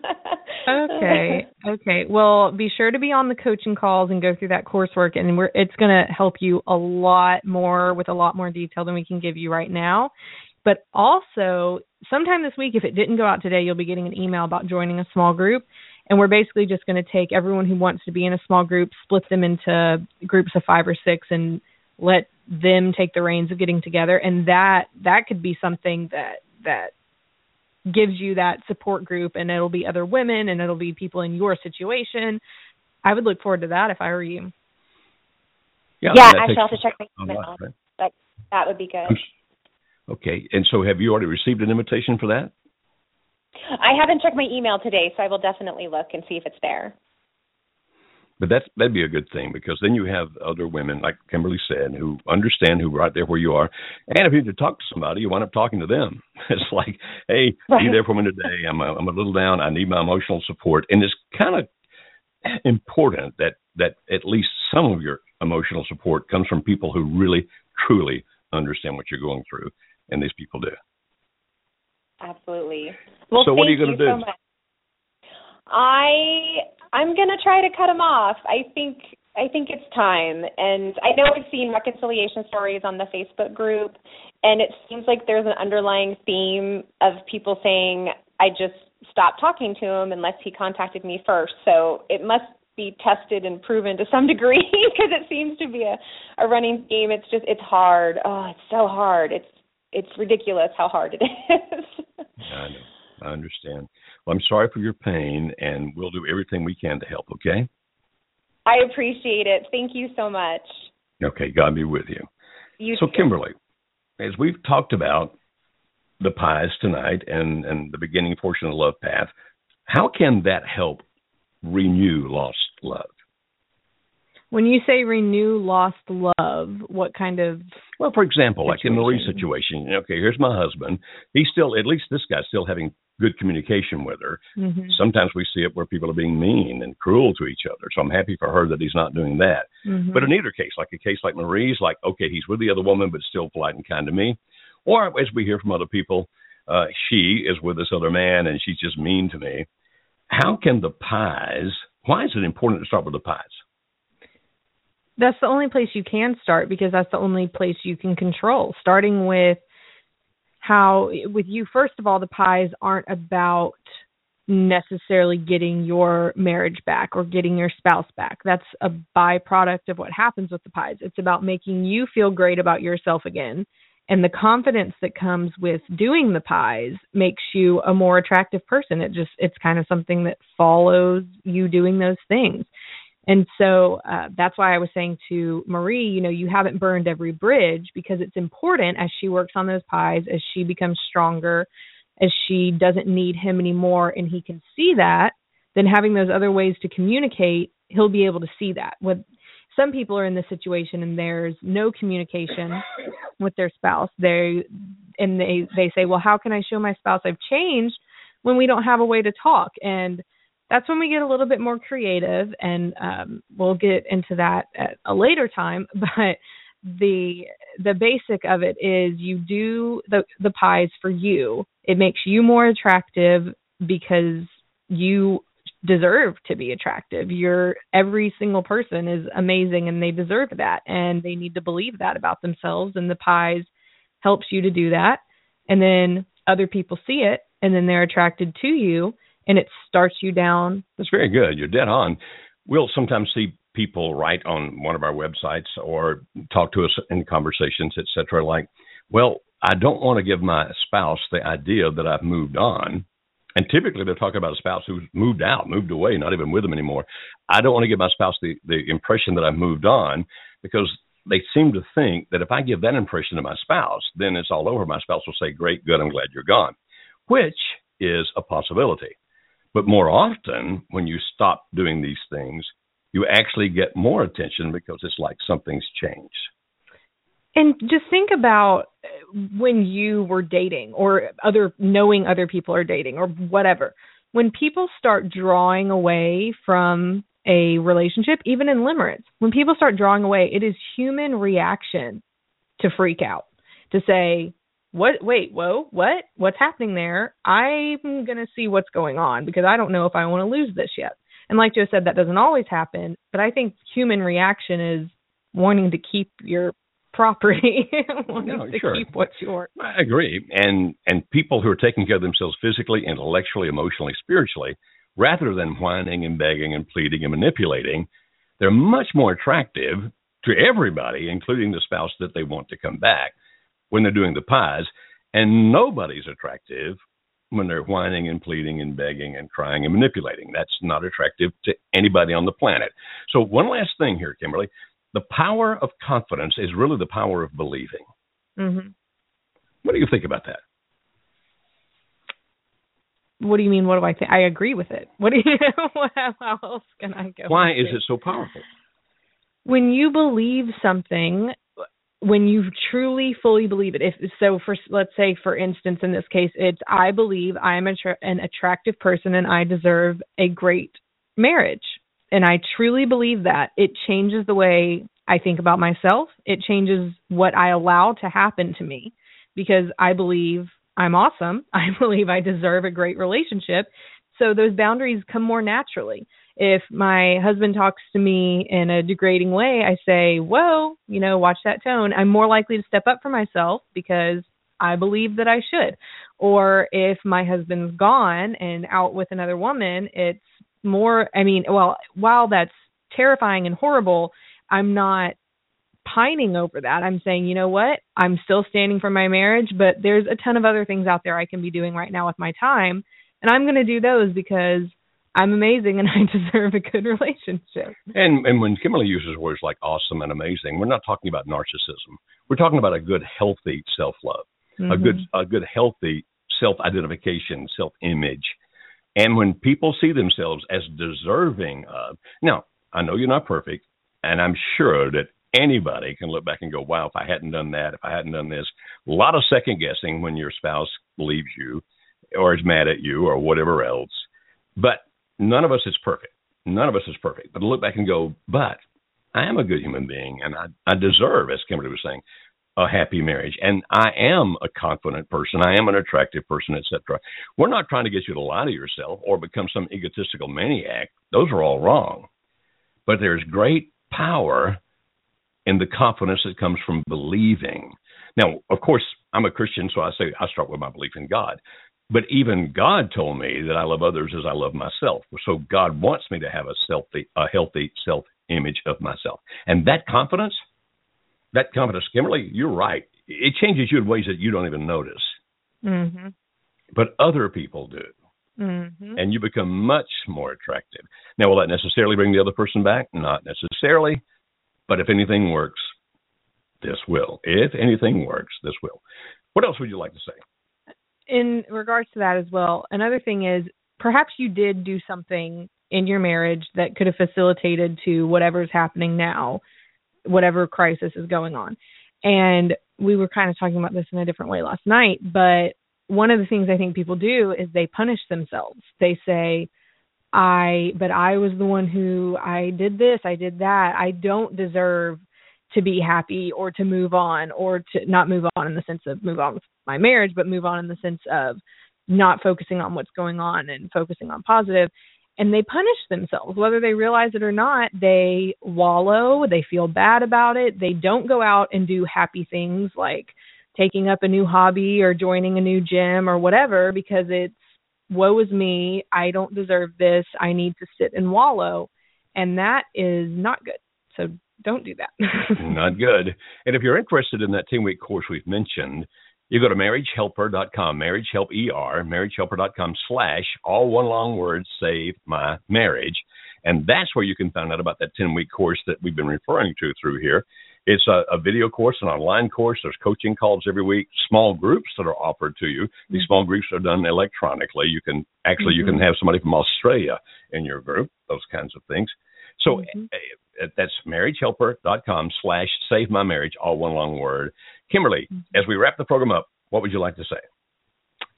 okay. Okay. Well, be sure to be on the coaching calls and go through that coursework and we're it's going to help you a lot more with a lot more detail than we can give you right now. But also, sometime this week, if it didn't go out today, you'll be getting an email about joining a small group. And we're basically just going to take everyone who wants to be in a small group, split them into groups of five or six, and let them take the reins of getting together. And that that could be something that that gives you that support group, and it'll be other women, and it'll be people in your situation. I would look forward to that if I were you. Yeah, yeah I shall also check my email. Right? That that would be good. Okay. And so have you already received an invitation for that? I haven't checked my email today, so I will definitely look and see if it's there. But that's that'd be a good thing because then you have other women, like Kimberly said, who understand who right there where you are. And if you need to talk to somebody, you wind up talking to them. <laughs> It's like, hey, right. be there for me today. I'm a, I'm a little down. I need my emotional support. And it's kind of important that that at least some of your emotional support comes from people who really truly understand what you're going through and these people do. Absolutely. Well, so what are you going to do? So I I'm to try to cut him off. I think I think it's time. And I know I've seen reconciliation stories on the Facebook group, and it seems like there's an underlying theme of people saying, I just stopped talking to him unless he contacted me first. So it must be tested and proven to some degree <laughs> because it seems to be a, a running theme. It's just, it's hard. Oh, it's so hard. It's it's ridiculous how hard it <laughs> is. I know. I understand. Well, I'm sorry for your pain, and we'll do everything we can to help. Okay. I appreciate it. Thank you so much. Okay, God be with you. You so, too. Kimberly, as we've talked about the pies tonight and, and the beginning portion of the love path, how can that help renew lost love? When you say renew lost love, what kind of Well, for example, like in the Situation. situation, okay, here's my husband. He's still, at least this guy's still having good communication with her. Mhm. Sometimes we see it where people are being mean and cruel to each other. So I'm happy for her that he's not doing that. Mhm. But in either case, like a case like Marie's, like, okay, he's with the other woman, but still polite and kind to me. Or as we hear from other people, uh, she is with this other man and she's just mean to me. How can the pies, why is it important to start with the pies? that's the only place you can start because that's the only place you can control. Starting with how with you first of all the pies aren't about necessarily getting your marriage back or getting your spouse back. That's a byproduct of what happens with the pies. It's about making you feel great about yourself again. And the confidence that comes with doing the pies makes you a more attractive person. It just it's kind of something that follows you doing those things. And so uh, that's why I was saying to Marie, you know, you haven't burned every bridge because it's important as she works on those pies, as she becomes stronger, as she doesn't need him anymore, and he can see that. Then having those other ways to communicate, he'll be able to see that. With some people are in this situation and there's no communication with their spouse. They and they they say, well, how can I show my spouse I've changed when we don't have a way to talk? And that's when we get a little bit more creative and um, we'll get into that at a later time <laughs> but the the basic of it is you do the the pies for you. It makes you more attractive because you deserve to be attractive. You're every single person is amazing and they deserve that and they need to believe that about themselves and the pies helps you to do that. And then other people see it and then they're attracted to you and it starts you down. That's very good. You're dead on. We'll sometimes see people write on one of our websites or talk to us in conversations, etc. Like, well, I don't want to give my spouse the idea that I've moved on. And typically they're talking about a spouse who's moved out, moved away, not even with them anymore. I don't want to give my spouse the, the impression that I've moved on because they seem to think that if I give that impression to my spouse, then it's all over. My spouse will say, Great, good, I'm glad you're gone, which is a possibility. But more often, when you stop doing these things, you actually get more attention because it's like something's changed. And just think about when you were dating or other knowing other people are dating or whatever. When people start drawing away from a relationship, even in limerence, when people start drawing away, it is human reaction to freak out, to say, what wait whoa what? What's happening there? I'm going to see what's going on because i don't know if i want to lose this yet. And like joe said that doesn't always happen but i think human reaction is wanting to keep your property <laughs> wanting No, to sure. keep what's yours. I agree. And and people who are taking care of themselves physically, intellectually, emotionally, spiritually, rather than whining and begging and pleading and manipulating, they're much more attractive to everybody, including the spouse that they want to come back when they're doing the pies. And nobody's attractive when they're whining and pleading and begging and crying and manipulating. That's not attractive to anybody on the planet. So one last thing here, Kimberly. The power of confidence is really the power of believing. hmm What do you think about that? what do you mean what do i think i agree with it what do you <laughs> how else can i go Why is it so powerful? when you believe something when you truly fully believe it if so for let's say for instance in this case it's i believe i am attra- an attractive person and i deserve a great marriage. And i truly believe that. It changes the way i think about myself. It changes what i allow to happen to me. Because i believe i'm awesome. <laughs> I believe i deserve a great relationship. So those boundaries come more naturally if my husband talks to me in a degrading way, I say, Whoa, you know, watch that tone. I'm more likely to step up for myself because I believe that I should. Or if my husband's gone and out with another woman, it's more, I mean, well, while that's terrifying and horrible, I'm not pining over that. I'm saying, you know what? I'm still standing for my marriage, but there's a ton of other things out there I can be doing right now with my time. And I'm going to do those because I'm amazing and <laughs> I deserve a good relationship. And and when Kimberly uses words like awesome and amazing, we're not talking about narcissism. We're talking about a good, healthy self love, mm-hmm. a good, a good, healthy self identification, self image. And when people see themselves as deserving of, now I know you're not perfect, and I'm sure that anybody can look back and go, wow, if I hadn't done that, if I hadn't done this, a lot of second guessing when your spouse leaves you or is mad at you or whatever else. But none of us is perfect. None of us is perfect. But look back and go, but I am a good human being and I, I deserve, as Kimberly was saying, a happy marriage. And I am a confident person. I am an attractive person, etc. We're not trying to get you to lie to yourself or become some egotistical maniac. Those are all wrong. But there's great power in the confidence that comes from believing. Now, of course, I'm a Christian, so I say I start with my belief in God. But even God told me that I love others as I love myself. So God wants me to have a healthy, a healthy self image of myself. And that confidence, that confidence, Kimberly, you're right. It changes you in ways that you don't even notice. Mm-hmm. But other people do. Mm-hmm. And you become much more attractive. Now, will that necessarily bring the other person back? Not necessarily. But if anything works, this will. If anything works, this will. What else would you like to say? In regards to that as well, another thing is perhaps you did do something in your marriage that could have facilitated to whatever's happening now, whatever crisis is going on. And we were kind of talking about this in a different way last night, but one of the things I think people do is they punish themselves. They say, I but I was the one who I did this, I did that. I don't deserve to be happy or to move on or to not move on in the sense of move on with my marriage, but move on in the sense of not focusing on what's going on and focusing on positive. And they punish themselves whether they realize it or not. They wallow they feel bad about it. They don't go out and do happy things like taking up a new hobby or joining a new gym or whatever because it's woe is me. I don't deserve this. I need to sit and wallow. And that is not good. So don't do that <laughs> not good and if you're interested in that 10 week course we've mentioned you go to marriagehelper.com, marriagehelper, marriagehelper.com slash, all one long word, save my marriage. And that's where you can find out about that 10 week course that we've been referring to through here. It's a, a, video course, an online course. There's coaching calls every week, small groups that are offered to you. These mm-hmm. small groups are done electronically. You can actually, mm-hmm. you can have somebody from Australia in your group, those kinds of things. So mm-hmm. uh, that's marriagehelper.com slash save my marriage, all one long word. Kimberly, mm-hmm. as we wrap the program up, what would you like to say?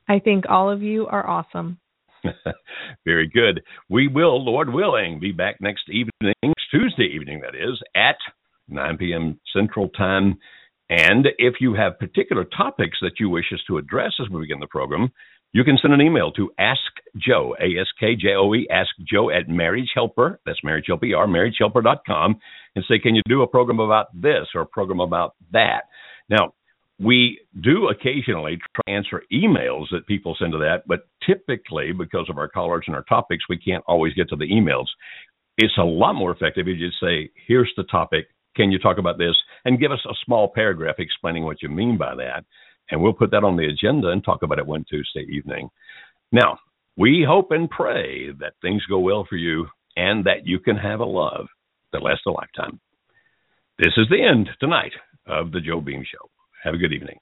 I think all of you are awesome. <laughs> Very good. We will, Lord willing, be back next evening, Tuesday evening, that is, at 9 p.m. Central Time. And if you have particular topics that you wish us to address as we begin the program, you can send an email to Ask Joe, A S K J O E, Ask Joe at Marriage Helper, that's Marriage Helper, marriagehelper.com, and say, Can you do a program about this or a program about that? Now, we do occasionally try to answer emails that people send to that, but typically, because of our callers and our topics, we can't always get to the emails. It's a lot more effective if you just say, Here's the topic. Can you talk about this? And give us a small paragraph explaining what you mean by that. And we'll put that on the agenda and talk about it one Tuesday evening. Now, we hope and pray that things go well for you and that you can have a love that lasts a lifetime. This is the end tonight of the Joe Beam Show. Have a good evening.